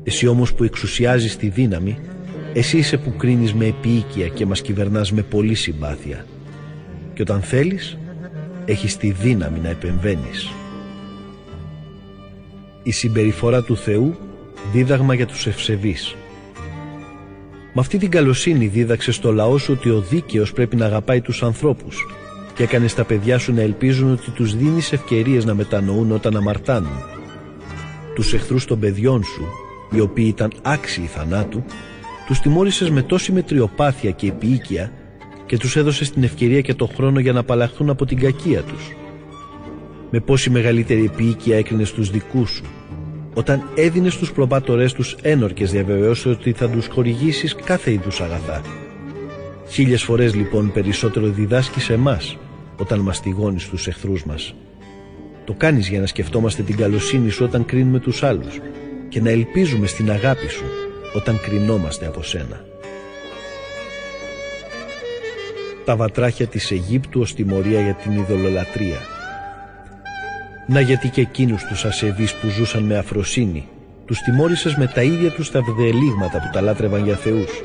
Εσύ όμως που εξουσιάζεις τη δύναμη, εσύ είσαι που κρίνεις με επίοικια και μας κυβερνάς με πολύ συμπάθεια. Και όταν θέλεις, έχεις τη δύναμη να επεμβαίνεις. Η συμπεριφορά του Θεού, δίδαγμα για τους ευσεβείς. Με αυτή την καλοσύνη δίδαξε στο λαό σου ότι ο δίκαιος πρέπει να αγαπάει τους ανθρώπους και έκανες τα παιδιά σου να ελπίζουν ότι τους δίνεις ευκαιρίες να μετανοούν όταν αμαρτάνουν. Τους εχθρούς των παιδιών σου οι οποίοι ήταν άξιοι θανάτου, τους τιμώρησες με τόση μετριοπάθεια και επίοικια και τους έδωσες την ευκαιρία και το χρόνο για να απαλλαχθούν από την κακία τους. Με πόση μεγαλύτερη επίοικια έκρινες τους δικούς σου, όταν έδινες στους προπάτορές τους ένορκες διαβεβαιώσεις ότι θα τους χορηγήσεις κάθε είδους αγαθά. Χίλιες φορές λοιπόν περισσότερο διδάσκεις εμάς όταν μαστιγώνεις τους εχθρούς μας. Το κάνεις για να σκεφτόμαστε την καλοσύνη σου όταν κρίνουμε τους άλλους και να ελπίζουμε στην αγάπη σου όταν κρινόμαστε από σένα. Τα βατράχια της Αιγύπτου ως τιμωρία για την ειδωλολατρία. Να γιατί και εκείνους τους ασεβείς που ζούσαν με αφροσύνη τους τιμώρησες με τα ίδια τους τα βδελίγματα που τα λάτρευαν για θεούς.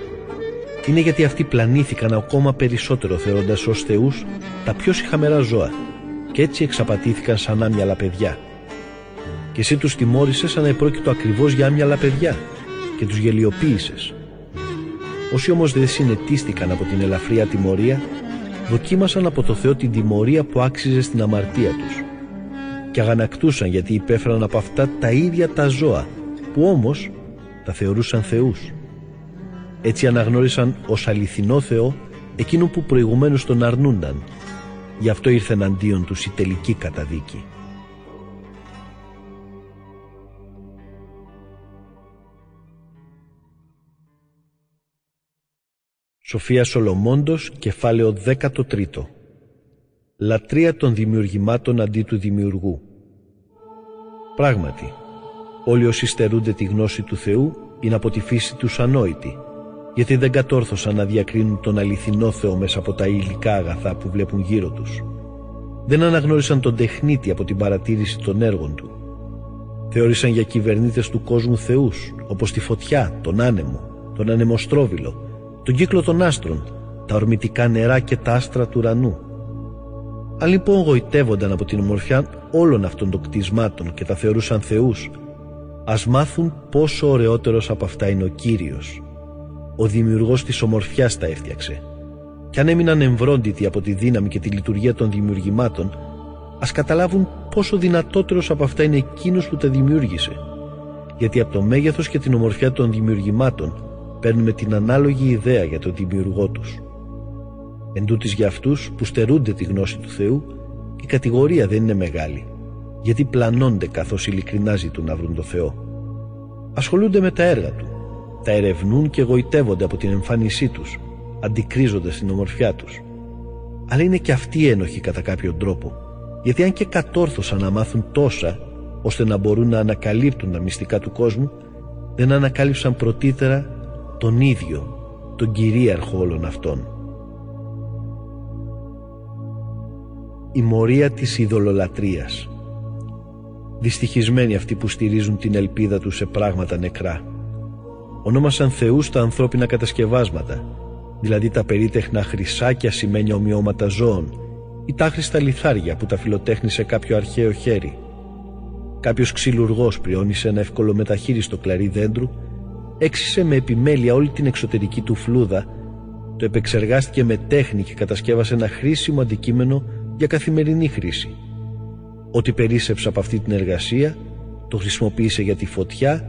Είναι γιατί αυτοί πλανήθηκαν ακόμα περισσότερο θεωρώντας ως θεούς τα πιο συχαμερά ζώα και έτσι εξαπατήθηκαν σαν άμυαλα παιδιά και εσύ τους τιμώρησες σαν να επρόκειτο ακριβώς για άμυαλα παιδιά και τους γελιοποίησες. Όσοι όμως δεν συνετίστηκαν από την ελαφριά τιμωρία, δοκίμασαν από το Θεό την τιμωρία που άξιζε στην αμαρτία τους και αγανακτούσαν γιατί υπέφεραν από αυτά τα ίδια τα ζώα που όμως τα θεωρούσαν θεούς. Έτσι αναγνώρισαν ως αληθινό Θεό εκείνο που προηγουμένως τον αρνούνταν. Γι' αυτό ήρθε εναντίον τους η τελική καταδίκη. Σοφία Σολομόντος, κεφάλαιο 13 Λατρεία των δημιουργημάτων αντί του δημιουργού Πράγματι, όλοι όσοι στερούνται τη γνώση του Θεού είναι από τη φύση τους ανόητοι γιατί δεν κατόρθωσαν να διακρίνουν τον αληθινό Θεό μέσα από τα υλικά αγαθά που βλέπουν γύρω τους. Δεν αναγνώρισαν τον τεχνίτη από την παρατήρηση των έργων του. Θεώρησαν για κυβερνήτες του κόσμου θεούς, όπως τη φωτιά, τον άνεμο, τον ανεμοστρόβιλο, τον κύκλο των άστρων, τα ορμητικά νερά και τα άστρα του ουρανού. Αν λοιπόν γοητεύονταν από την ομορφιά όλων αυτών των κτισμάτων και τα θεωρούσαν θεούς, ας μάθουν πόσο ωραιότερος από αυτά είναι ο Κύριος. Ο δημιουργός της ομορφιάς τα έφτιαξε. Κι αν έμειναν εμβρόντιτοι από τη δύναμη και τη λειτουργία των δημιουργημάτων, ας καταλάβουν πόσο δυνατότερος από αυτά είναι εκείνος που τα δημιούργησε. Γιατί από το μέγεθος και την ομορφιά των δημιουργημάτων παίρνουμε την ανάλογη ιδέα για τον δημιουργό τους. Εν τούτης για αυτούς που στερούνται τη γνώση του Θεού, η κατηγορία δεν είναι μεγάλη, γιατί πλανώνται καθώς ειλικρινά ζητούν να βρουν το Θεό. Ασχολούνται με τα έργα Του, τα ερευνούν και γοητεύονται από την εμφάνισή τους, αντικρίζοντας την ομορφιά τους. Αλλά είναι και αυτοί ένοχοι κατά κάποιον τρόπο, γιατί αν και κατόρθωσαν να μάθουν τόσα, ώστε να μπορούν να ανακαλύπτουν τα μυστικά του κόσμου, δεν ανακάλυψαν πρωτήτερα τον ίδιο, τον κυρίαρχο όλων αυτών. Η μορία της ειδωλολατρίας Δυστυχισμένοι αυτοί που στηρίζουν την ελπίδα τους σε πράγματα νεκρά. Ονόμασαν θεούς τα ανθρώπινα κατασκευάσματα, δηλαδή τα περίτεχνα χρυσάκια σημαίνει ομοιώματα ζώων ή τα άχρηστα λιθάρια που τα φιλοτέχνησε κάποιο αρχαίο χέρι. Κάποιος ξυλουργός πριώνησε ένα εύκολο μεταχείριστο κλαρί δέντρου έξισε με επιμέλεια όλη την εξωτερική του φλούδα, το επεξεργάστηκε με τέχνη και κατασκεύασε ένα χρήσιμο αντικείμενο για καθημερινή χρήση. Ό,τι περίσεψε από αυτή την εργασία, το χρησιμοποίησε για τη φωτιά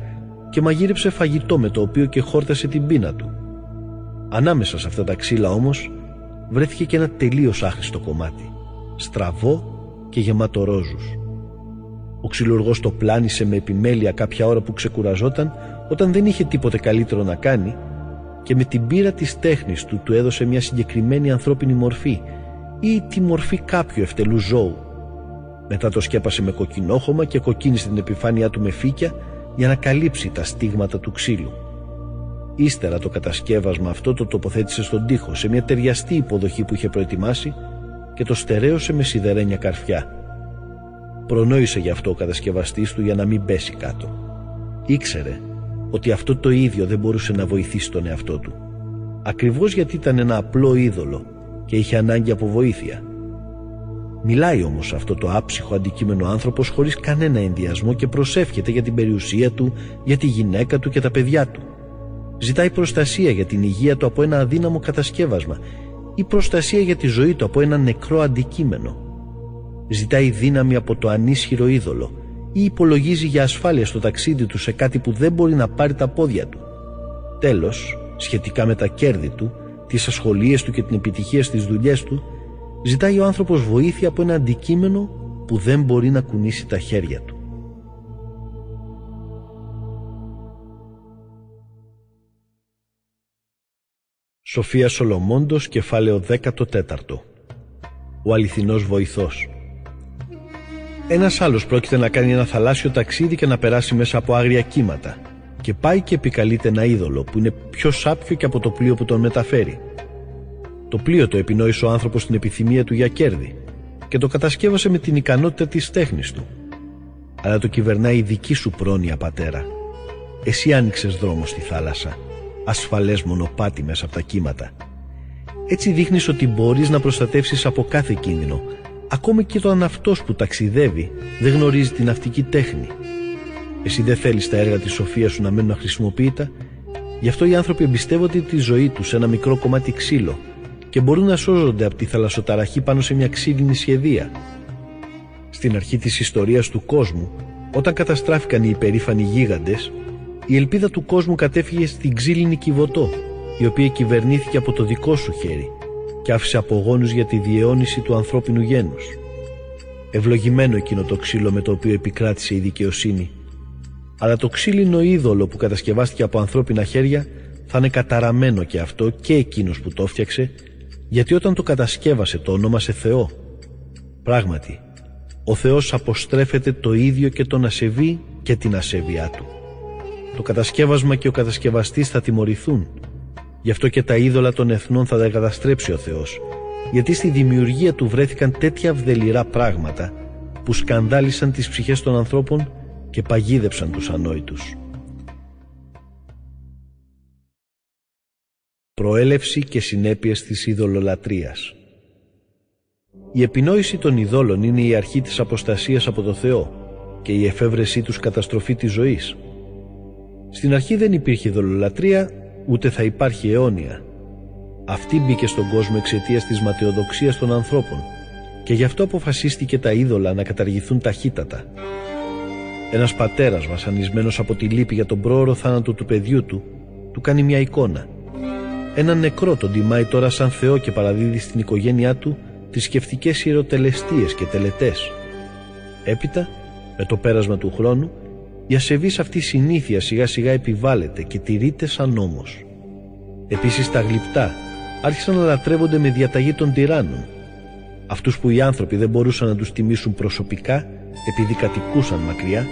και μαγείρεψε φαγητό με το οποίο και χόρτασε την πείνα του. Ανάμεσα σε αυτά τα ξύλα όμως βρέθηκε και ένα τελείως άχρηστο κομμάτι, στραβό και γεμάτο ρόζους. Ο ξυλουργός το πλάνησε με επιμέλεια κάποια ώρα που ξεκουραζόταν όταν δεν είχε τίποτε καλύτερο να κάνει και με την πείρα της τέχνης του του έδωσε μια συγκεκριμένη ανθρώπινη μορφή ή τη μορφή κάποιου ευτελού ζώου. Μετά το σκέπασε με κοκκινόχωμα και κοκκίνησε την επιφάνειά του με φύκια για να καλύψει τα στίγματα του ξύλου. Ύστερα το κατασκεύασμα αυτό το τοποθέτησε στον τοίχο σε μια ταιριαστή υποδοχή που είχε προετοιμάσει και το στερέωσε με σιδερένια καρφιά. Προνόησε γι' αυτό ο κατασκευαστής του για να μην πέσει κάτω. Ήξερε ότι αυτό το ίδιο δεν μπορούσε να βοηθήσει τον εαυτό του. Ακριβώς γιατί ήταν ένα απλό είδωλο και είχε ανάγκη από βοήθεια. Μιλάει όμως αυτό το άψυχο αντικείμενο άνθρωπος χωρίς κανένα ενδιασμό και προσεύχεται για την περιουσία του, για τη γυναίκα του και τα παιδιά του. Ζητάει προστασία για την υγεία του από ένα αδύναμο κατασκεύασμα ή προστασία για τη ζωή του από ένα νεκρό αντικείμενο. Ζητάει δύναμη από το ανίσχυρο είδωλο ή υπολογίζει για ασφάλεια στο ταξίδι του σε κάτι που δεν μπορεί να πάρει τα πόδια του. Τέλος, σχετικά με τα κέρδη του, τις ασχολίες του και την επιτυχία στις δουλειές του, ζητάει ο άνθρωπος βοήθεια από ένα αντικείμενο που δεν μπορεί να κουνήσει τα χέρια του. Σοφία Σολομόντος, κεφάλαιο 14 Ο αληθινός βοηθός ένας άλλος πρόκειται να κάνει ένα θαλάσσιο ταξίδι και να περάσει μέσα από άγρια κύματα. Και πάει και επικαλείται ένα είδωλο που είναι πιο σάπιο και από το πλοίο που τον μεταφέρει. Το πλοίο το επινόησε ο άνθρωπος στην επιθυμία του για κέρδη και το κατασκεύασε με την ικανότητα της τέχνης του. Αλλά το κυβερνάει η δική σου πρόνοια, πατέρα. Εσύ άνοιξες δρόμο στη θάλασσα, ασφαλές μονοπάτι μέσα από τα κύματα. Έτσι δείχνεις ότι μπορείς να προστατεύσεις από κάθε κίνδυνο, Ακόμη και το αν αυτός που ταξιδεύει δεν γνωρίζει την ναυτική τέχνη. Εσύ δεν θέλεις τα έργα της σοφίας σου να μένουν αχρησιμοποιητά, γι' αυτό οι άνθρωποι εμπιστεύονται τη ζωή τους σε ένα μικρό κομμάτι ξύλο και μπορούν να σώζονται από τη θαλασσοταραχή πάνω σε μια ξύλινη σχεδία. Στην αρχή της ιστορίας του κόσμου, όταν καταστράφηκαν οι υπερήφανοι γίγαντες, η ελπίδα του κόσμου κατέφυγε στην ξύλινη Κιβωτό, η οποία κυβερνήθηκε από το δικό σου χέρι και άφησε απογόνους για τη διαιώνιση του ανθρώπινου γένους. Ευλογημένο εκείνο το ξύλο με το οποίο επικράτησε η δικαιοσύνη. Αλλά το ξύλινο είδωλο που κατασκευάστηκε από ανθρώπινα χέρια θα είναι καταραμένο και αυτό και εκείνος που το φτιάξε γιατί όταν το κατασκεύασε το ονόμασε Θεό. Πράγματι, ο Θεός αποστρέφεται το ίδιο και τον ασεβή και την ασέβειά του. Το κατασκεύασμα και ο κατασκευαστής θα τιμωρηθούν. Γι' αυτό και τα είδωλα των εθνών θα τα καταστρέψει ο Θεός. Γιατί στη δημιουργία του βρέθηκαν τέτοια βδελυρά πράγματα που σκανδάλισαν τις ψυχές των ανθρώπων και παγίδεψαν τους ανόητους. Προέλευση και συνέπειες της ειδωλολατρίας Η επινόηση των ειδόλων είναι η αρχή της αποστασίας από το Θεό και η εφεύρεσή τους καταστροφή της ζωής. Στην αρχή δεν υπήρχε ειδωλολατρία, ούτε θα υπάρχει αιώνια. Αυτή μπήκε στον κόσμο εξαιτίας της ματαιοδοξίας των ανθρώπων και γι' αυτό αποφασίστηκε τα είδωλα να καταργηθούν ταχύτατα. Ένας πατέρας βασανισμένος από τη λύπη για τον πρόωρο θάνατο του παιδιού του, του κάνει μια εικόνα. Έναν νεκρό τον τιμάει τώρα σαν Θεό και παραδίδει στην οικογένειά του τις σκεφτικές ιεροτελεστίες και τελετές. Έπειτα, με το πέρασμα του χρόνου, η ασεβής αυτή συνήθεια σιγά σιγά επιβάλλεται και τηρείται σαν νόμος. Επίσης τα γλυπτά άρχισαν να λατρεύονται με διαταγή των τυράννων. Αυτούς που οι άνθρωποι δεν μπορούσαν να τους τιμήσουν προσωπικά επειδή κατοικούσαν μακριά,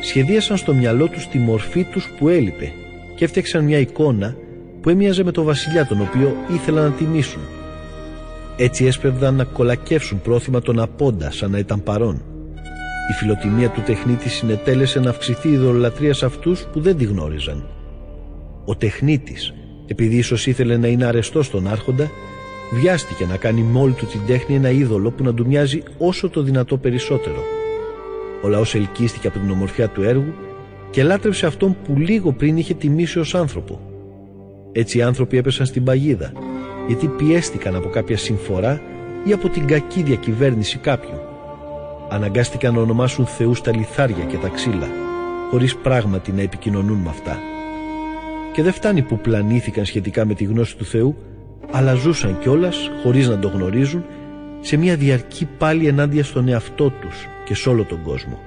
σχεδίασαν στο μυαλό τους τη μορφή τους που έλειπε και έφτιαξαν μια εικόνα που έμοιαζε με το βασιλιά τον οποίο ήθελαν να τιμήσουν. Έτσι έσπευδαν να κολακεύσουν πρόθυμα τον Απόντα σαν να ήταν παρόν. Η φιλοτιμία του τεχνίτη συνετέλεσε να αυξηθεί η δολολατρία σε αυτούς που δεν τη γνώριζαν. Ο τεχνίτης, επειδή ίσως ήθελε να είναι αρεστός στον άρχοντα, βιάστηκε να κάνει με όλη του την τέχνη ένα είδωλο που να του μοιάζει όσο το δυνατό περισσότερο. Ο λαός ελκύστηκε από την ομορφιά του έργου και λάτρεψε αυτόν που λίγο πριν είχε τιμήσει ως άνθρωπο. Έτσι οι άνθρωποι έπεσαν στην παγίδα, γιατί πιέστηκαν από κάποια συμφορά ή από την κακή διακυβέρνηση κάποιου. Αναγκάστηκαν να ονομάσουν θεούς τα λιθάρια και τα ξύλα, χωρίς πράγματι να επικοινωνούν με αυτά. Και δεν φτάνει που πλανήθηκαν σχετικά με τη γνώση του Θεού, αλλά ζούσαν κιόλας, χωρίς να το γνωρίζουν, σε μια διαρκή πάλι ενάντια στον εαυτό τους και σε όλο τον κόσμο.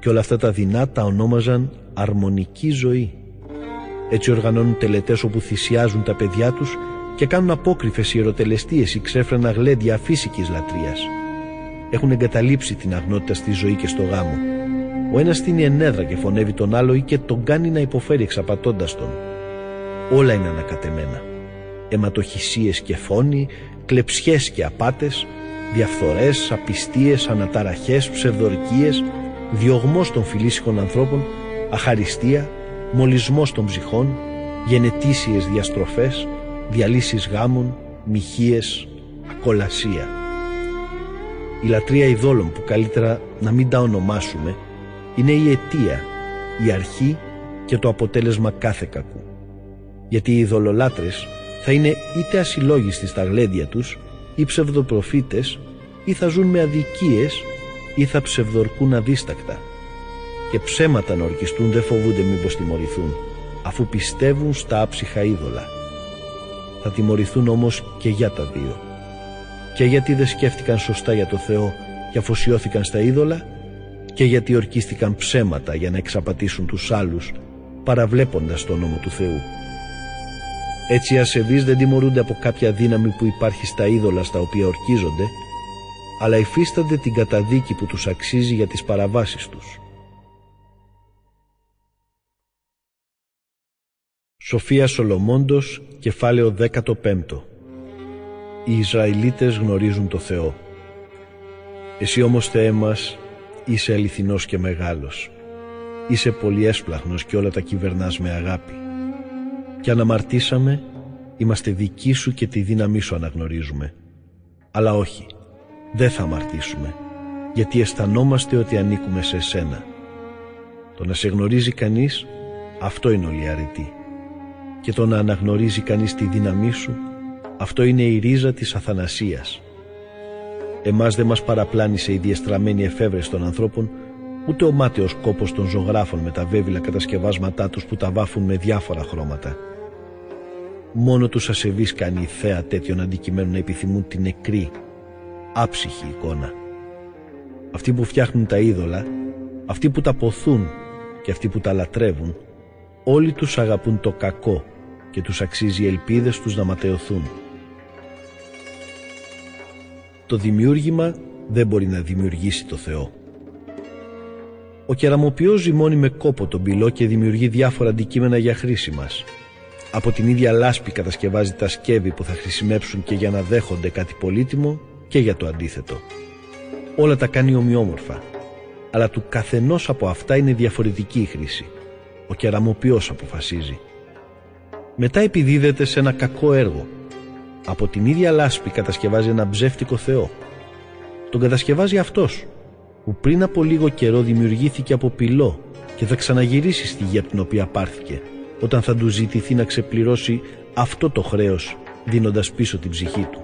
Και όλα αυτά τα δεινά τα ονόμαζαν αρμονική ζωή. Έτσι οργανώνουν τελετές όπου θυσιάζουν τα παιδιά τους και κάνουν απόκριφες ιεροτελεστίες ή ξέφρανα γλέντια αφύσικης λατρείας. Έχουν εγκαταλείψει την αγνότητα στη ζωή και στο γάμο. Ο ένας στείνει ενέδρα και φωνεύει τον άλλο ή και τον κάνει να υποφέρει εξαπατώντας τον. Όλα είναι ανακατεμένα. Αιματοχυσίες και φόνοι, κλεψιές και απάτες, διαφθορές, απιστίες, αναταραχές, ψευδορκίες, διωγμός των φιλήσυχων ανθρώπων, αχαριστία, μολυσμός των ψυχών, γενετήσιες διαστροφές, διαλύσεις γάμων, μοιχείες, ακολασία. Η λατρεία ειδόλων που καλύτερα να μην τα ονομάσουμε είναι η αιτία, η αρχή και το αποτέλεσμα κάθε κακού. Γιατί οι ειδωλολάτρες θα είναι είτε ασυλλόγιστοι στα γλέντια τους ή ψευδοπροφήτες ή θα ζουν με αδικίες ή θα ψευδορκούν αδίστακτα και ψέματα να ορκιστούν δεν φοβούνται μήπως τιμωρηθούν αφού πιστεύουν στα άψυχα είδωλα. Θα τιμωρηθούν όμως και για τα δύο. Και γιατί δεν σκέφτηκαν σωστά για το Θεό και αφοσιώθηκαν στα είδωλα και γιατί ορκίστηκαν ψέματα για να εξαπατήσουν τους άλλους παραβλέποντας τον νόμο του Θεού. Έτσι οι ασεβείς δεν τιμωρούνται από κάποια δύναμη που υπάρχει στα είδωλα στα οποία ορκίζονται αλλά υφίστανται την καταδίκη που τους αξίζει για τις παραβάσεις τους. Σοφία Σολομόντος, κεφάλαιο 15 Οι Ισραηλίτες γνωρίζουν το Θεό. Εσύ όμως Θεέ μας είσαι αληθινός και μεγάλος. Είσαι πολύ έσπλαχνος και όλα τα κυβερνάς με αγάπη. Και αν αμαρτήσαμε, είμαστε δικοί σου και τη δύναμή σου αναγνωρίζουμε. Αλλά όχι, δεν θα αμαρτήσουμε, γιατί αισθανόμαστε ότι ανήκουμε σε σένα. Το να σε γνωρίζει κανείς, αυτό είναι όλη αρετή. Και το να αναγνωρίζει κανείς τη δύναμή σου, Αυτό είναι η ρίζα της αθανασίας. Εμάς δεν μας παραπλάνησε η διεστραμμένη εφεύρεση των ανθρώπων, ούτε ο μάταιος κόπος των ζωγράφων με τα βέβυλα κατασκευάσματά τους που τα βάφουν με διάφορα χρώματα. Μόνο τους ασεβείς κάνει η θέα τέτοιων αντικειμένων να επιθυμούν την νεκρή, άψυχη εικόνα. Αυτοί που φτιάχνουν τα είδωλα, αυτοί που τα ποθούν και αυτοί που τα λατρεύουν, όλοι τους αγαπούν το κακό και τους αξίζει οι ελπίδες τους να ματαιωθούν. Το δημιούργημα δεν μπορεί να δημιουργήσει το Θεό. Ο κεραμοποιός ζυμώνει με κόπο τον πυλό και δημιουργεί διάφορα αντικείμενα για χρήση μας. Από την ίδια λάσπη κατασκευάζει τα σκεύη που θα χρησιμεύσουν και για να δέχονται κάτι πολύτιμο και για το αντίθετο. Όλα τα κάνει ομοιόμορφα, αλλά του καθενός από αυτά είναι διαφορετική η χρήση. Ο κεραμοποιός αποφασίζει. Μετά επιδίδεται σε ένα κακό έργο. Από την ίδια λάσπη κατασκευάζει ένα ψεύτικο Θεό. Τον κατασκευάζει αυτός, που πριν από λίγο καιρό δημιουργήθηκε από πυλό και θα ξαναγυρίσει στη γη από την οποία πάρθηκε, όταν θα του ζητηθεί να ξεπληρώσει αυτό το χρέος, δίνοντας πίσω την ψυχή του.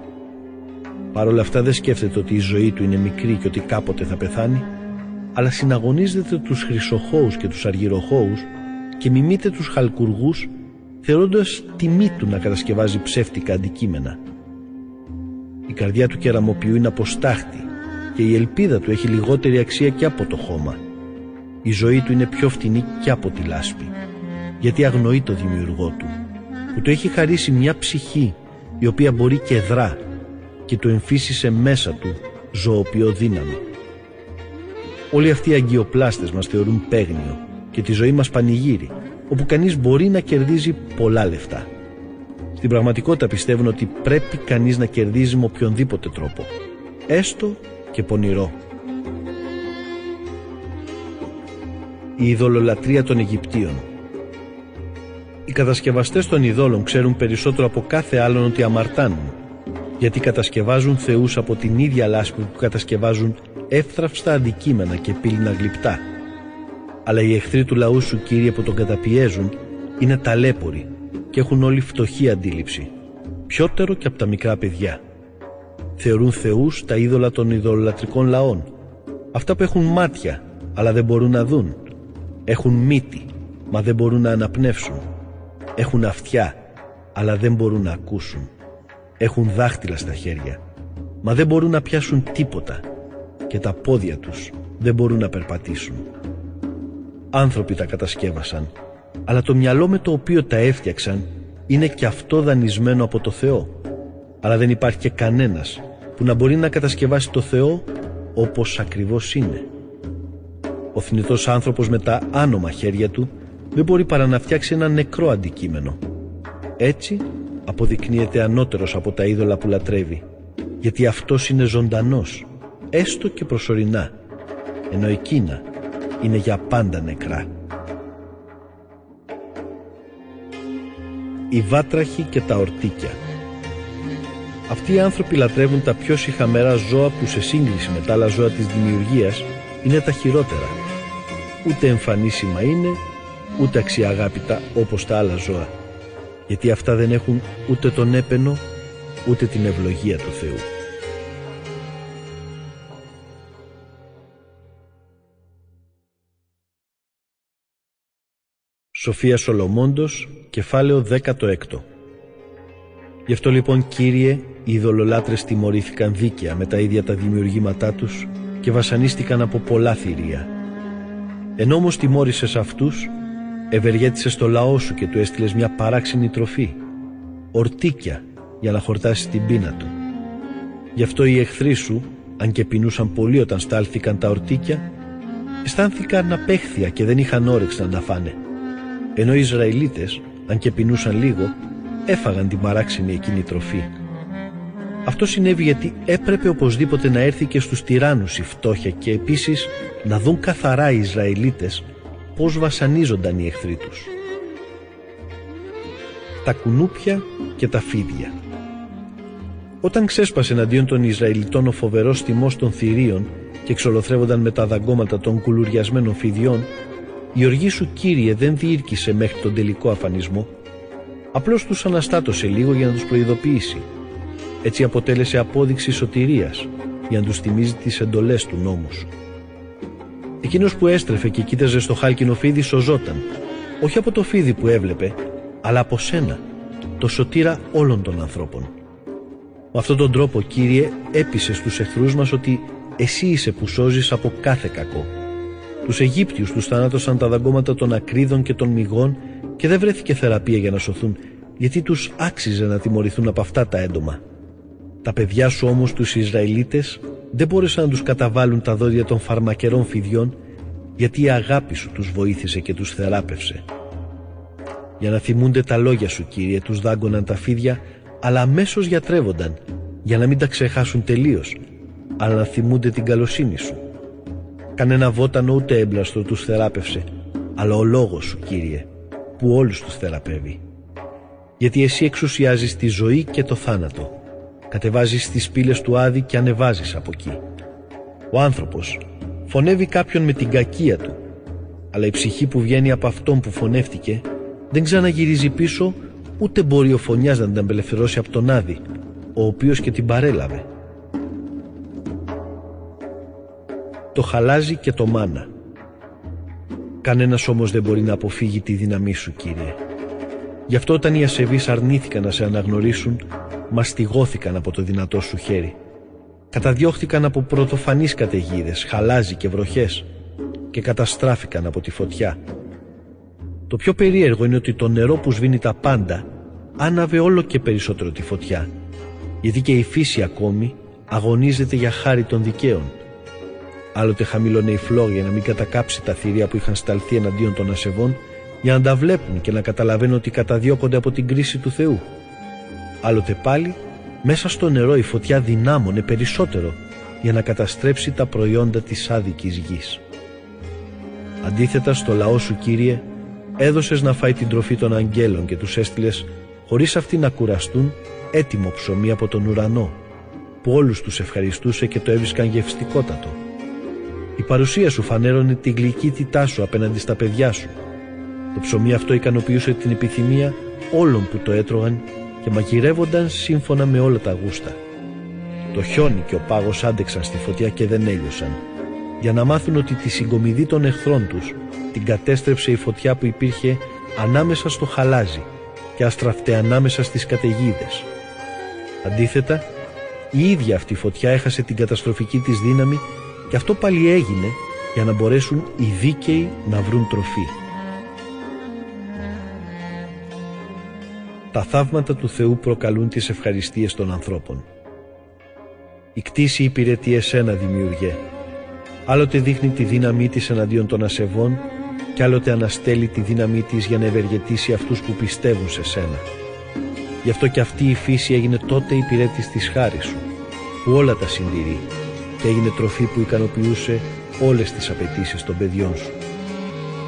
Παρ' όλα αυτά δεν σκέφτεται ότι η ζωή του είναι μικρή και ότι κάποτε θα πεθάνει, αλλά συναγωνίζεται τους χρυσοχώους και τους αργυροχώους και μιμείται τους χαλκουργούς θεωρώντας τιμή του να κατασκευάζει ψεύτικα αντικείμενα. Η καρδιά του κεραμοποιού είναι αποστάχτη και η ελπίδα του έχει λιγότερη αξία και από το χώμα. Η ζωή του είναι πιο φτηνή και από τη λάσπη, γιατί αγνοεί το δημιουργό του, που του έχει χαρίσει μια ψυχή η οποία μπορεί και δρά και του εμφύσισε μέσα του ζωοποιό δύναμη. Όλοι αυτοί οι αγκιοπλάστες μας θεωρούν παίγνιο και τη ζωή μας πανηγύρι, όπου κανείς μπορεί να κερδίζει πολλά λεφτά. Στην πραγματικότητα πιστεύουν ότι πρέπει κανείς να κερδίζει με οποιονδήποτε τρόπο, έστω και πονηρό. Η ειδωλολατρεία των Αιγυπτίων Οι κατασκευαστές των ειδόλων ξέρουν περισσότερο από κάθε άλλον ότι αμαρτάνουν, γιατί κατασκευάζουν θεούς από την ίδια λάσπη που κατασκευάζουν εύθραυστα αντικείμενα και πύληνα γλυπτά. Αλλά οι εχθροί του λαού σου, Κύριε, που τον καταπιέζουν, είναι ταλέποροι και έχουν όλη φτωχή αντίληψη, πιότερο και από τα μικρά παιδιά. Θεωρούν θεούς τα είδωλα των ειδωλολατρικών λαών, αυτά που έχουν μάτια, αλλά δεν μπορούν να δουν. Έχουν μύτη, μα δεν μπορούν να αναπνεύσουν. Έχουν αυτιά, αλλά δεν μπορούν να ακούσουν. Έχουν δάχτυλα στα χέρια, μα δεν μπορούν να πιάσουν τίποτα και τα πόδια τους δεν μπορούν να περπατήσουν. Άνθρωποι τα κατασκεύασαν, αλλά το μυαλό με το οποίο τα έφτιαξαν είναι και αυτό δανεισμένο από το Θεό. Αλλά δεν υπάρχει και κανένας που να μπορεί να κατασκευάσει το Θεό όπως ακριβώς είναι. Ο θνητός άνθρωπος με τα άνομα χέρια του δεν μπορεί παρά να φτιάξει ένα νεκρό αντικείμενο. Έτσι αποδεικνύεται ανώτερος από τα είδωλα που λατρεύει, γιατί αυτός είναι ζωντανός έστω και προσωρινά, ενώ εκείνα είναι για πάντα νεκρά. Οι βάτραχοι και τα ορτίκια Αυτοί οι άνθρωποι λατρεύουν τα πιο συχαμερά ζώα που σε σύγκριση με τα άλλα ζώα της δημιουργίας είναι τα χειρότερα. Ούτε εμφανίσιμα είναι, ούτε αξιαγάπητα όπως τα άλλα ζώα. Γιατί αυτά δεν έχουν ούτε τον έπαινο, ούτε την ευλογία του Θεού. Σοφία Σολομόντος, κεφάλαιο 16 Γι' αυτό λοιπόν Κύριε, οι ειδωλολάτρες τιμωρήθηκαν δίκαια με τα ίδια τα δημιουργήματά τους και βασανίστηκαν από πολλά θηρία. Εν όμως τιμώρησες αυτούς, ευεργέτησες το λαό σου και του έστειλες μια παράξενη τροφή, ορτίκια για να χορτάσεις την πείνα του. Γι' αυτό οι εχθροί σου, αν και πεινούσαν πολύ όταν στάλθηκαν τα ορτίκια, αισθάνθηκαν απέχθεια και δεν είχαν όρεξη να τα φάνε ενώ οι Ισραηλίτες, αν και πεινούσαν λίγο, έφαγαν την παράξενη εκείνη τροφή. Αυτό συνέβη γιατί έπρεπε οπωσδήποτε να έρθει και στους τυράννους η φτώχεια και επίσης να δουν καθαρά οι Ισραηλίτες πώς βασανίζονταν οι εχθροί τους. Τα κουνούπια και τα φίδια Όταν ξέσπασε εναντίον των Ισραηλιτών ο φοβερός τιμός των θηρίων και εξολοθρεύονταν με τα δαγκώματα των κουλουριασμένων φιδιών, η οργή σου Κύριε δεν διήρκησε μέχρι τον τελικό αφανισμό. Απλώς τους αναστάτωσε λίγο για να τους προειδοποιήσει Έτσι αποτέλεσε απόδειξη σωτηρίας για να τους θυμίζει τις εντολές του νόμους σου. Εκείνος που έστρεφε και κοίταζε στο χάλκινο φίδι σωζόταν, όχι από το φίδι που έβλεπε, αλλά από σένα, το σωτήρα όλων των ανθρώπων. Με αυτόν τον τρόπο, Κύριε, έπεισε στους εχθρούς μας ότι εσύ είσαι που σώζεις από κάθε κακό. Τους Αιγύπτιους τους θανάτωσαν τα δαγκώματα των ακρίδων και των μυγών και δεν βρέθηκε θεραπεία για να σωθούν, γιατί τους άξιζε να τιμωρηθούν από αυτά τα έντομα. Τα παιδιά σου όμως τους Ισραηλίτες δεν μπόρεσαν να τους καταβάλουν τα δόντια των φαρμακερών φιδιών γιατί η αγάπη σου τους βοήθησε και τους θεράπευσε. Για να θυμούνται τα λόγια σου Κύριε τους δάγκωναν τα φίδια αλλά αμέσως γιατρεύονταν για να μην τα ξεχάσουν τελείως αλλά να θυμούνται την καλοσύνη σου. Κανένα βότανο ούτε έμπλαστο τους θεράπευσε αλλά ο λόγος σου Κύριε που όλους τους θεραπεύει. Γιατί εσύ εξουσιάζεις τη ζωή και το θάνατο κατεβάζεις τις πύλες του Άδη και ανεβάζεις από εκεί. Ο άνθρωπος φωνεύει κάποιον με την κακία του, αλλά η ψυχή που βγαίνει από αυτόν που φωνεύτηκε δεν ξαναγυρίζει πίσω ούτε μπορεί ο φωνιάς να την απελευθερώσει από τον Άδη, ο οποίος και την παρέλαβε. Το χαλάζει και το μάνα. Κανένας όμως δεν μπορεί να αποφύγει τη δύναμή σου, Κύριε. Γι' αυτό όταν οι ασεβείς αρνήθηκαν να σε αναγνωρίσουν, μαστιγώθηκαν από το δυνατό σου χέρι. Καταδιώχθηκαν από πρωτοφανείς καταιγίδες, χαλάζι και βροχές και καταστράφηκαν από τη φωτιά. Το πιο περίεργο είναι ότι το νερό που σβήνει τα πάντα άναβε όλο και περισσότερο τη φωτιά γιατί και η φύση ακόμη αγωνίζεται για χάρη των δικαίων. Άλλοτε χαμήλωνε η φλόγια για να μην κατακάψει τα θηρία που είχαν σταλθεί εναντίον των ασεβών για να τα βλέπουν και να καταλαβαίνουν ότι καταδιώκονται από την κρίση του Θεού. Άλλοτε πάλι μέσα στο νερό η φωτιά δυνάμωνε περισσότερο για να καταστρέψει τα προϊόντα της άδικης γης. Αντίθετα στο λαό σου Κύριε έδωσες να φάει την τροφή των αγγέλων και τους έστειλες χωρίς αυτοί να κουραστούν έτοιμο ψωμί από τον ουρανό που όλους τους ευχαριστούσε και το έβρισκαν γευστικότατο. Η παρουσία σου φανέρωνε την γλυκύτητά σου απέναντι στα παιδιά σου. Το ψωμί αυτό ικανοποιούσε την επιθυμία όλων που το έτρωγαν και μαγειρεύονταν σύμφωνα με όλα τα γούστα. Το χιόνι και ο πάγος άντεξαν στη φωτιά και δεν έλειωσαν, για να μάθουν ότι τη συγκομιδή των εχθρών τους την κατέστρεψε η φωτιά που υπήρχε ανάμεσα στο χαλάζι και αστραφτε ανάμεσα στις καταιγίδες. Αντίθετα, η ίδια αυτή η φωτιά έχασε την καταστροφική της δύναμη και αυτό πάλι έγινε για να μπορέσουν οι δίκαιοι να βρουν τροφή. Τα θαύματα του Θεού προκαλούν τις ευχαριστίες των ανθρώπων. Η κτήση υπηρετεί εσένα δημιουργέ. Άλλοτε δείχνει τη δύναμή της εναντίον των ασεβών και άλλοτε αναστέλει τη δύναμή της για να ευεργετήσει αυτούς που πιστεύουν σε σένα. Γι' αυτό και αυτή η φύση έγινε τότε υπηρέτης της χάρης σου, που όλα τα συντηρεί και έγινε τροφή που ικανοποιούσε όλες τις απαιτήσεις των παιδιών σου.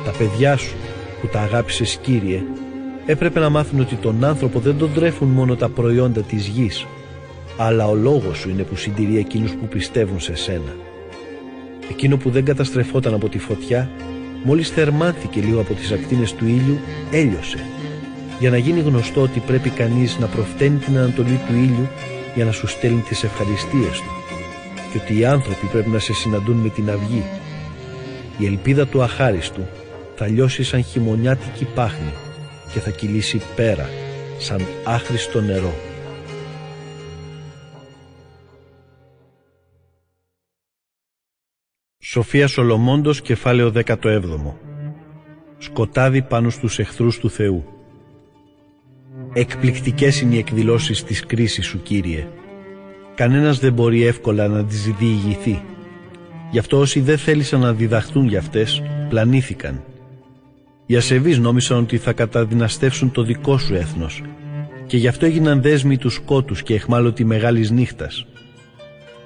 Τα παιδιά σου που τα αγάπησες Κύριε έπρεπε να μάθουν ότι τον άνθρωπο δεν τον τρέφουν μόνο τα προϊόντα της γης, αλλά ο λόγος σου είναι που συντηρεί εκείνους που πιστεύουν σε σένα. Εκείνο που δεν καταστρεφόταν από τη φωτιά, μόλις θερμάνθηκε λίγο από τις ακτίνες του ήλιου, έλειωσε, για να γίνει γνωστό ότι πρέπει κανείς να προφταίνει την ανατολή του ήλιου για να σου στέλνει τις ευχαριστίες του και ότι οι άνθρωποι πρέπει να σε συναντούν με την αυγή. Η ελπίδα του αχάριστου θα λιώσει σαν χειμωνιάτικη πάχνη και θα κυλήσει πέρα σαν άχρηστο νερό. Σοφία Σολομόντος κεφάλαιο 17 Σκοτάδι πάνω στους εχθρούς του Θεού. Εκπληκτικές είναι οι εκδηλώσεις της κρίσης σου Κύριε. Κανένας δεν μπορεί εύκολα να τις διηγηθεί. Γι' αυτό όσοι δεν θέλησαν να διδαχθούν για αυτές πλανήθηκαν οι ασεβείς νόμισαν ότι θα καταδυναστεύσουν το δικό σου έθνος και γι' αυτό έγιναν δέσμοι τους σκότους και εχμάλωτοι μεγάλης νύχτας.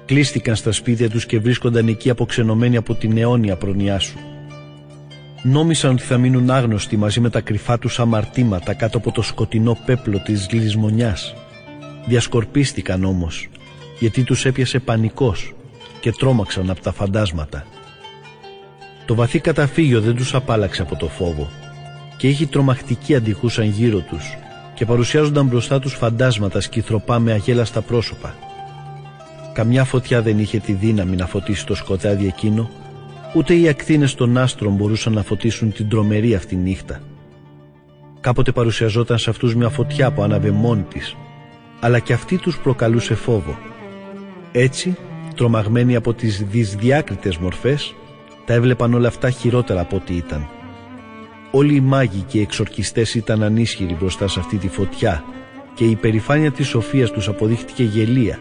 Κλείστηκαν στα σπίτια τους και βρίσκονταν εκεί αποξενωμένοι από την αιώνια προνοιά σου. Νόμισαν ότι θα μείνουν άγνωστοι μαζί με τα κρυφά τους αμαρτήματα κάτω από το σκοτεινό πέπλο της λησμονιάς. Διασκορπίστηκαν όμως, γιατί τους έπιασε πανικός και τρόμαξαν από τα φαντάσματα. Το βαθύ καταφύγιο δεν τους απάλαξε από το φόβο και είχε τρομακτικοί αντιχούσαν γύρω τους και παρουσιάζονταν μπροστά τους φαντάσματα σκυθροπά με αγέλαστα πρόσωπα. Καμιά φωτιά δεν είχε τη δύναμη να φωτίσει το σκοτάδι εκείνο, ούτε οι ακτίνες των άστρων μπορούσαν να φωτίσουν την τρομερή αυτή νύχτα. Κάποτε παρουσιαζόταν σε αυτούς μια φωτιά που άναβε μόνη της, αλλά και αυτή τους προκαλούσε φόβο. Έτσι, τρομαγμένοι από τις δυσδιάκριτες μορφές, τα έβλεπαν όλα αυτά χειρότερα από ό,τι ήταν. Όλοι οι μάγοι και οι εξορκιστές ήταν ανίσχυροι μπροστά σε αυτή τη φωτιά και η περηφάνεια της σοφίας τους αποδείχτηκε γελία.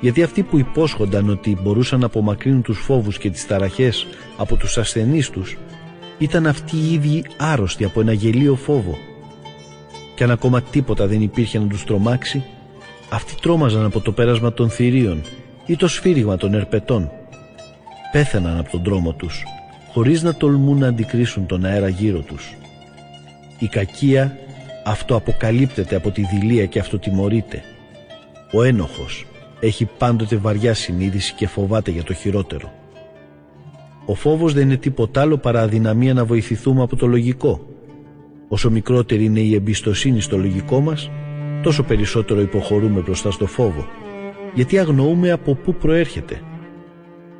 Γιατί αυτοί που υπόσχονταν ότι μπορούσαν να απομακρύνουν τους φόβους και τις ταραχές από τους ασθενείς τους ήταν αυτοί οι ίδιοι άρρωστοι από ένα γελίο φόβο. Και αν ακόμα τίποτα δεν υπήρχε να τους τρομάξει αυτοί τρόμαζαν από το πέρασμα των θηρίων ή το σφύριγμα των ερπετών πέθαναν από τον δρόμο τους χωρίς να τολμούν να αντικρίσουν τον αέρα γύρω τους. Η κακία αυτοαποκαλύπτεται από τη δηλία και αυτοτιμωρείται. Ο ένοχος έχει πάντοτε βαριά συνείδηση και φοβάται για το χειρότερο. Ο φόβος δεν είναι τίποτα άλλο παρά αδυναμία να βοηθηθούμε από το λογικό. Όσο μικρότερη είναι η εμπιστοσύνη στο λογικό μας, τόσο περισσότερο υποχωρούμε μπροστά στο φόβο, γιατί αγνοούμε από πού προέρχεται.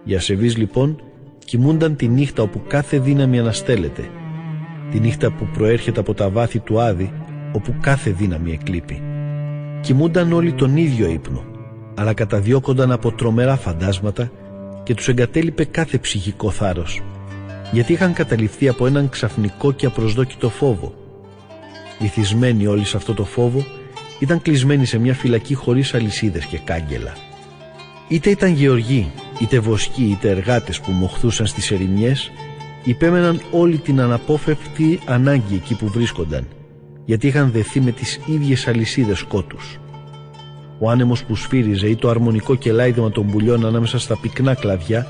Για ασεβείς λοιπόν κοιμούνταν τη νύχτα όπου κάθε δύναμη αναστέλλεται, τη νύχτα που προέρχεται από τα βάθη του Άδη, όπου κάθε δύναμη εκλείπει. Κοιμούνταν όλοι τον ίδιο ύπνο, αλλά καταδιώκονταν από τρομερά φαντάσματα και τους εγκατέλειπε κάθε ψυχικό θάρρος, γιατί είχαν καταληφθεί από έναν ξαφνικό και απροσδόκητο φόβο. Βυθισμένοι όλοι σε αυτό το φόβο, ήταν κλεισμένοι σε μια φυλακή χωρίς αλυσίδες και κάγκελα. Είτε ήταν γεωργοί, είτε βοσκοί, είτε εργάτες που μοχθούσαν στις ερημιές, υπέμεναν όλη την αναπόφευκτη ανάγκη εκεί που βρίσκονταν, γιατί είχαν δεθεί με τις ίδιες αλυσίδες σκότους. Ο άνεμος που σφύριζε ή το αρμονικό κελάιδημα των πουλιών ανάμεσα στα πυκνά κλαδιά,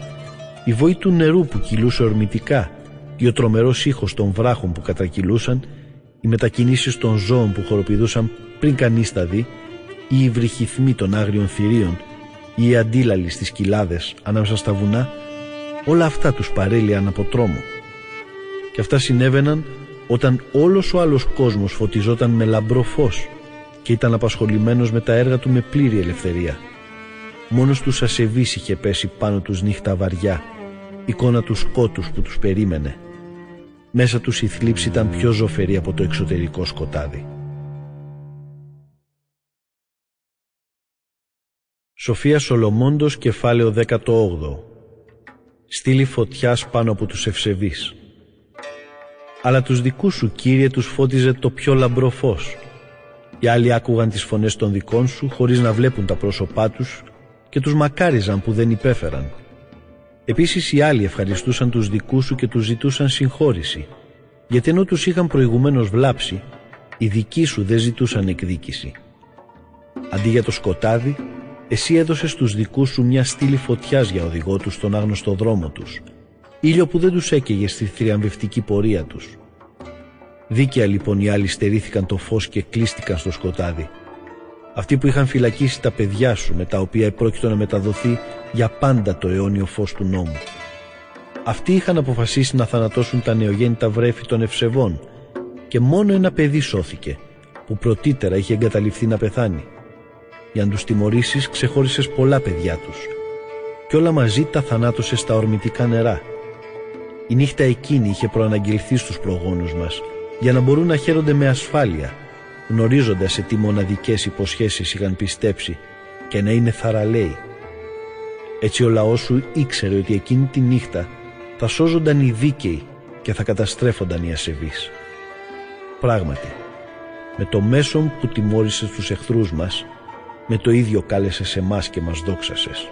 η βοή του νερού που κυλούσε ορμητικά ή ο τρομερός ήχος των βράχων που κατακυλούσαν, οι μετακινήσεις των ζώων που χοροπηδούσαν πριν κανείς τα δει, ή οι βρυχυθμοί των άγριων θηρίων ή οι αντίλαλοι στις κοιλάδες ανάμεσα στα βουνά, όλα αυτά τους παρέλυαν από τρόμο. Και αυτά συνέβαιναν όταν όλος ο άλλος κόσμος φωτιζόταν με λαμπρό φως και ήταν απασχολημένος με τα έργα του με πλήρη ελευθερία. Μόνος τους ασεβής είχε πέσει πάνω τους νύχτα βαριά, εικόνα τους σκότους που τους περίμενε. Μέσα τους η θλίψη ήταν πιο ζωφερή από το εξωτερικό σκοτάδι. Σοφία Σολομόντος κεφάλαιο 18 Στήλη φωτιάς πάνω από τους ευσεβείς. Αλλά τους δικούς σου Κύριε τους φώτιζε το πιο λαμπρό φως. Οι άλλοι άκουγαν τις φωνές των δικών σου χωρίς να βλέπουν τα πρόσωπά τους και τους μακάριζαν που δεν υπέφεραν. Επίσης οι άλλοι ευχαριστούσαν τους δικούς σου και τους ζητούσαν συγχώρηση. Γιατί ενώ τους είχαν προηγουμένως βλάψει οι δικοί σου δεν ζητούσαν εκδίκηση. Αντί για το σκοτάδι εσύ έδωσες στους δικούς σου μια στήλη φωτιάς για οδηγό τους στον άγνωστο δρόμο τους, ήλιο που δεν τους έκαιγε στη θριαμβευτική πορεία τους. Δίκαια λοιπόν οι άλλοι στερήθηκαν το φως και κλείστηκαν στο σκοτάδι. Αυτοί που είχαν φυλακίσει τα παιδιά σου με τα οποία επρόκειτο να μεταδοθεί για πάντα το αιώνιο φως του νόμου. Αυτοί είχαν αποφασίσει να θανατώσουν τα νεογέννητα βρέφη των ευσεβών και μόνο ένα παιδί σώθηκε που πρωτήτερα είχε εγκαταλειφθεί να πεθάνει. Για να τους τιμωρήσεις ξεχώρισες πολλά παιδιά τους και όλα μαζί τα θανάτωσες στα ορμητικά νερά. Η νύχτα εκείνη είχε προαναγγελθεί στους προγόνους μας για να μπορούν να χαίρονται με ασφάλεια γνωρίζοντας σε τι μοναδικές υποσχέσεις είχαν πιστέψει και να είναι θαραλέοι. Έτσι ο λαός σου ήξερε ότι εκείνη τη νύχτα θα σώζονταν οι δίκαιοι και θα καταστρέφονταν οι ασεβείς. Πράγματι, με το μέσον που τιμώρησες τους εχθρούς μας με το ίδιο κάλεσες σε εμάς και μας δόξασες.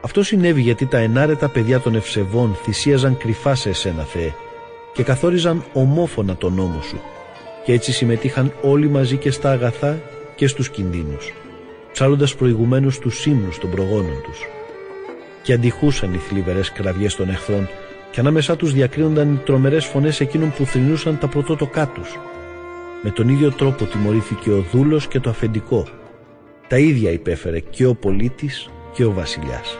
Αυτό συνέβη γιατί τα ενάρετα παιδιά των ευσεβών θυσίαζαν κρυφά σε εσένα Θεέ και καθόριζαν ομόφωνα τον νόμο σου και έτσι συμμετείχαν όλοι μαζί και στα αγαθά και στους κινδύνους ψάλλοντας προηγουμένως τους ύμνους των προγόνων τους και αντιχούσαν οι θλιβερές κραυγές των εχθρών και ανάμεσά τους διακρίνονταν οι τρομερές φωνές εκείνων που θρυνούσαν τα πρωτότοκά τους. Με τον ίδιο τρόπο τιμωρήθηκε ο δούλος και το αφεντικό τα ίδια υπέφερε και ο πολίτης και ο βασιλιάς.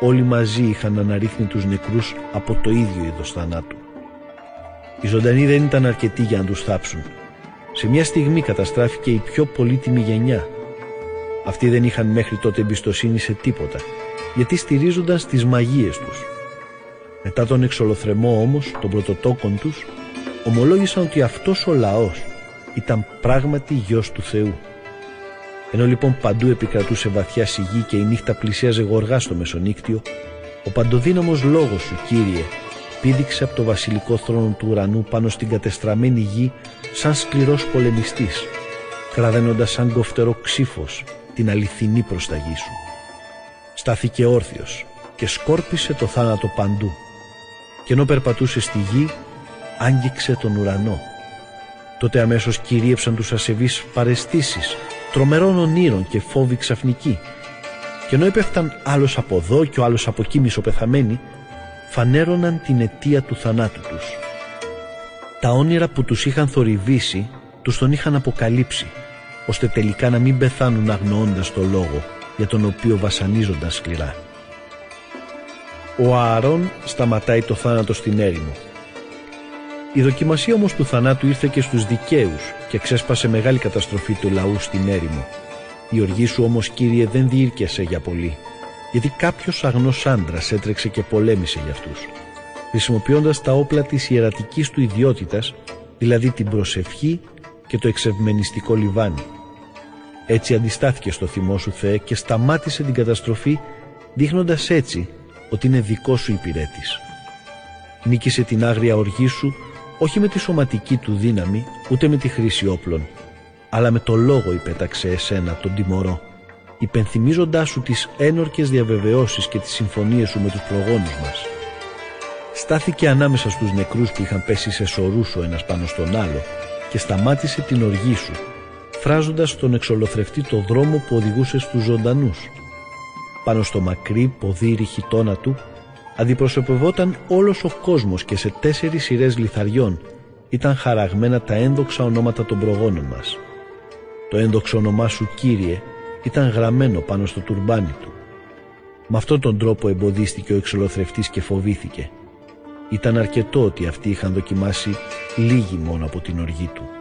Όλοι μαζί είχαν αναρρύθμει τους νεκρούς από το ίδιο είδος θανάτου. Οι ζωντανοί δεν ήταν αρκετοί για να τους θάψουν Σε μια στιγμή καταστράφηκε η πιο πολύτιμη γενιά. Αυτοί δεν είχαν μέχρι τότε εμπιστοσύνη σε τίποτα, γιατί στηρίζονταν στις μαγείες τους. Μετά τον εξολοθρεμό όμως των πρωτοτόκων τους, ομολόγησαν ότι αυτός ο λαός ήταν πράγματι γιος του Θεού. Ενώ λοιπόν παντού επικρατούσε βαθιά σιγή και η νύχτα πλησίαζε γοργά στο μεσονύκτιο, ο παντοδύναμος λόγος σου, Κύριε, πήδηξε από το βασιλικό θρόνο του ουρανού πάνω στην κατεστραμμένη γη σαν σκληρός πολεμιστής, κραδένοντας σαν κοφτερό ξύφος την αληθινή προσταγή σου. Στάθηκε όρθιος και σκόρπισε το θάνατο παντού και ενώ περπατούσε στη γη άγγιξε τον ουρανό. Τότε αμέσως κυρίεψαν τους ασεβείς παρεστήσεις, τρομερών ονείρων και φόβοι ξαφνικοί και ενώ έπεφταν άλλος από εδώ και ο άλλος από εκεί μισοπεθαμένοι φανέρωναν την αιτία του θανάτου τους. Τα όνειρα που τους είχαν θορυβήσει τους τον είχαν αποκαλύψει ώστε τελικά να μην πεθάνουν αγνοώντας το λόγο για τον οποίο βασανίζονταν σκληρά. Ο Ααρών σταματάει το θάνατο στην έρημο. Η δοκιμασία όμως του θανάτου ήρθε και στους δικαίους και ξέσπασε μεγάλη καταστροφή του λαού στην έρημο. Η οργή σου όμως Κύριε δεν διήρκεσε για πολύ γιατί κάποιος αγνός άντρας έτρεξε και πολέμησε για αυτούς χρησιμοποιώντας τα όπλα της ιερατικής του ιδιότητας δηλαδή την προσευχή και το εξευμενιστικό λιβάνι. Έτσι αντιστάθηκε στο θυμό σου Θεέ και σταμάτησε την καταστροφή δείχνοντας έτσι ότι είναι δικό σου υπηρέτης. Νίκησε την άγρια οργή σου όχι με τη σωματική του δύναμη ούτε με τη χρήση όπλων αλλά με το λόγο υπέταξε εσένα τον τιμωρό υπενθυμίζοντάς σου τις ένορκες διαβεβαιώσεις και τις συμφωνίες σου με τους προγόνους μας. Στάθηκε ανάμεσα στους νεκρούς που είχαν πέσει σε σωρούς ο ένας πάνω στον άλλο και σταμάτησε την οργή σου φράζοντας τον εξολοθρευτή το δρόμο που οδηγούσε στους ζωντανούς. Πάνω στο μακρύ ποδήρι χιτώνα του αντιπροσωπευόταν όλος ο κόσμος και σε τέσσερις σειρές λιθαριών ήταν χαραγμένα τα ένδοξα ονόματα των προγόνων μας. Το ένδοξο όνομά σου Κύριε ήταν γραμμένο πάνω στο τουρμπάνι του. Με αυτόν τον τρόπο εμποδίστηκε ο εξολοθρευτής και φοβήθηκε. Ήταν αρκετό ότι αυτοί είχαν δοκιμάσει λίγοι μόνο από την οργή του.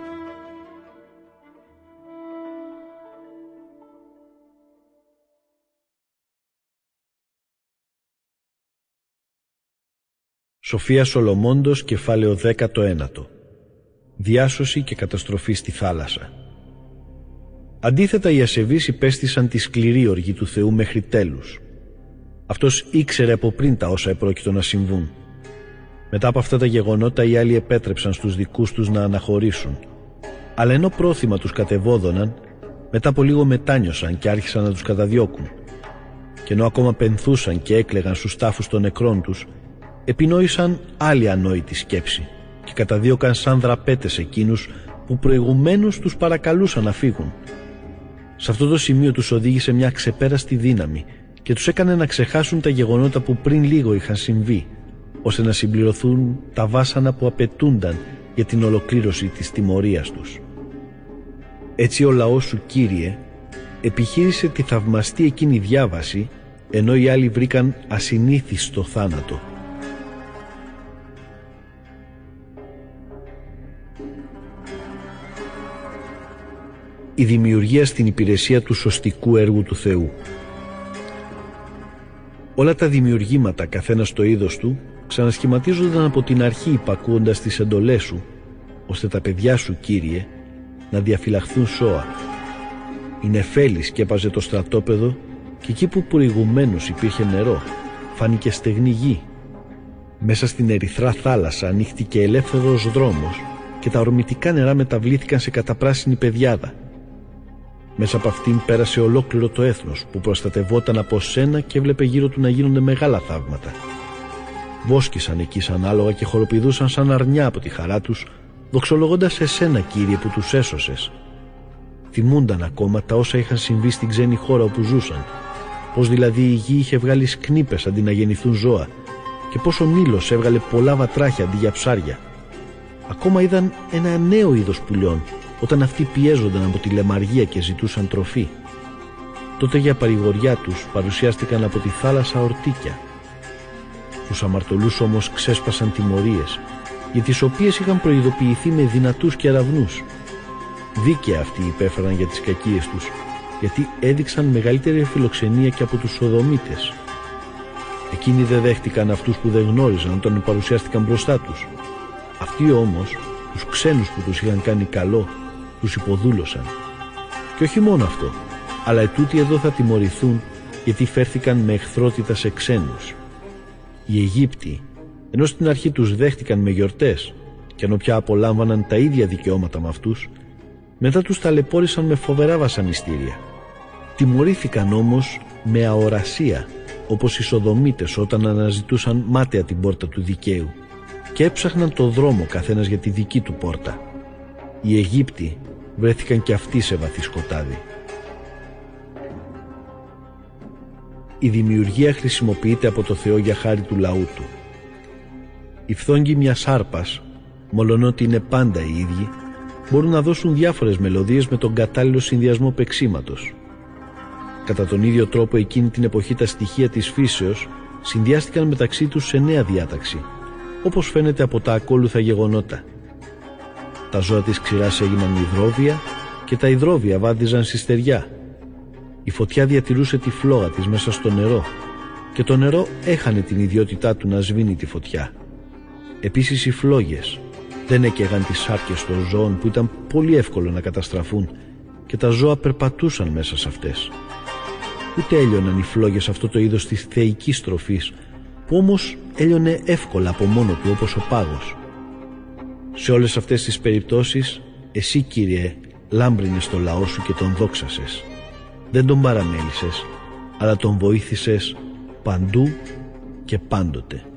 Σοφία Σολομόντος, κεφάλαιο 19 Διάσωση και καταστροφή στη θάλασσα Αντίθετα οι ασεβείς υπέστησαν τη σκληρή οργή του Θεού μέχρι τέλους. Αυτός ήξερε από πριν τα όσα επρόκειτο να συμβούν. Μετά από αυτά τα γεγονότα οι άλλοι επέτρεψαν στους δικούς τους να αναχωρήσουν. Αλλά ενώ πρόθυμα τους κατεβόδωναν, μετά από λίγο μετάνιωσαν και άρχισαν να τους καταδιώκουν. Και ενώ ακόμα πενθούσαν και έκλεγαν στους τάφους των νεκρών τους, επινόησαν άλλη ανόητη σκέψη και καταδίωκαν σαν δραπέτες εκείνους που προηγουμένως τους παρακαλούσαν να φύγουν σε αυτό το σημείο τους οδήγησε μια ξεπέραστη δύναμη και τους έκανε να ξεχάσουν τα γεγονότα που πριν λίγο είχαν συμβεί, ώστε να συμπληρωθούν τα βάσανα που απαιτούνταν για την ολοκλήρωση της τιμωρίας τους. Έτσι ο λαός σου, Κύριε, επιχείρησε τη θαυμαστή εκείνη διάβαση, ενώ οι άλλοι βρήκαν ασυνήθιστο θάνατο. Η δημιουργία στην υπηρεσία του σωστικού έργου του Θεού. Όλα τα δημιουργήματα καθένας στο είδος του ξανασχηματίζονταν από την αρχή υπακούοντας τις εντολές σου ώστε τα παιδιά σου Κύριε να διαφυλαχθούν σώα. Η Νεφέλη σκέπαζε το στρατόπεδο και εκεί που προηγουμένως υπήρχε νερό φάνηκε στεγνή γη. Μέσα στην ερυθρά θάλασσα ανοίχτηκε ελεύθερος δρόμος και τα ορμητικά νερά μεταβλήθηκαν σε καταπράσινη πεδιάδα μέσα από αυτήν πέρασε ολόκληρο το έθνος που προστατευόταν από σένα και έβλεπε γύρω του να γίνονται μεγάλα θαύματα. Βόσκησαν εκεί σαν άλογα και χοροπηδούσαν σαν αρνιά από τη χαρά τους, δοξολογώντας εσένα Κύριε που τους έσωσες. Θυμούνταν ακόμα τα όσα είχαν συμβεί στην ξένη χώρα όπου ζούσαν, πως δηλαδή η γη είχε βγάλει σκνήπες αντί να γεννηθούν ζώα και πως ο Νείλος έβγαλε πολλά βατράχια αντί για ψάρια. Ακόμα είδαν ένα νέο είδος πουλιών όταν αυτοί πιέζονταν από τη λεμαργία και ζητούσαν τροφή. Τότε για παρηγοριά τους παρουσιάστηκαν από τη θάλασσα ορτίκια. Τους αμαρτωλούς όμως ξέσπασαν τιμωρίες, για τις οποίες είχαν προειδοποιηθεί με δυνατούς κεραυνούς. Δίκαια αυτοί υπέφεραν για τις κακίες τους, γιατί έδειξαν μεγαλύτερη φιλοξενία και από τους Σοδομίτες. Εκείνοι δεν δέχτηκαν αυτούς που δεν γνώριζαν όταν παρουσιάστηκαν μπροστά τους. Αυτοί όμως, τους ξένους που τους είχαν κάνει καλό, τους υποδούλωσαν. Και όχι μόνο αυτό, αλλά ετούτοι εδώ θα τιμωρηθούν γιατί φέρθηκαν με εχθρότητα σε ξένους. Οι Αιγύπτιοι, ενώ στην αρχή τους δέχτηκαν με γιορτές και ενώ πια απολάμβαναν τα ίδια δικαιώματα με αυτούς, μετά τους ταλαιπώρησαν με φοβερά βασανιστήρια. Τιμωρήθηκαν όμως με αορασία, όπως οι Σοδομίτες όταν αναζητούσαν μάταια την πόρτα του δικαίου και έψαχναν το δρόμο καθένας για τη δική του πόρτα. Οι Αιγύπτιοι βρέθηκαν και αυτοί σε βαθύ σκοτάδι. Η δημιουργία χρησιμοποιείται από το Θεό για χάρη του λαού του. Οι φθόγγοι μιας άρπας, μολονότι είναι πάντα οι ίδιοι, μπορούν να δώσουν διάφορες μελωδίες με τον κατάλληλο συνδυασμό παίξήματος. Κατά τον ίδιο τρόπο εκείνη την εποχή τα στοιχεία της φύσεως συνδυάστηκαν μεταξύ τους σε νέα διάταξη, όπως φαίνεται από τα ακόλουθα γεγονότα. Τα ζώα της ξηράς έγιναν υδρόβια και τα υδρόβια βάδιζαν στη στεριά. Η φωτιά διατηρούσε τη φλόγα της μέσα στο νερό και το νερό έχανε την ιδιότητά του να σβήνει τη φωτιά. Επίσης οι φλόγες δεν έκαιγαν τις σάρκες των ζώων που ήταν πολύ εύκολο να καταστραφούν και τα ζώα περπατούσαν μέσα σε αυτές. Ούτε έλειωναν οι φλόγες αυτό το είδος της θεϊκής τροφής που όμως έλειωνε εύκολα από μόνο του όπως ο πάγος. Σε όλες αυτές τις περιπτώσεις εσύ Κύριε λάμπρινες το λαό σου και τον δόξασες. Δεν τον παραμέλησες αλλά τον βοήθησες παντού και πάντοτε.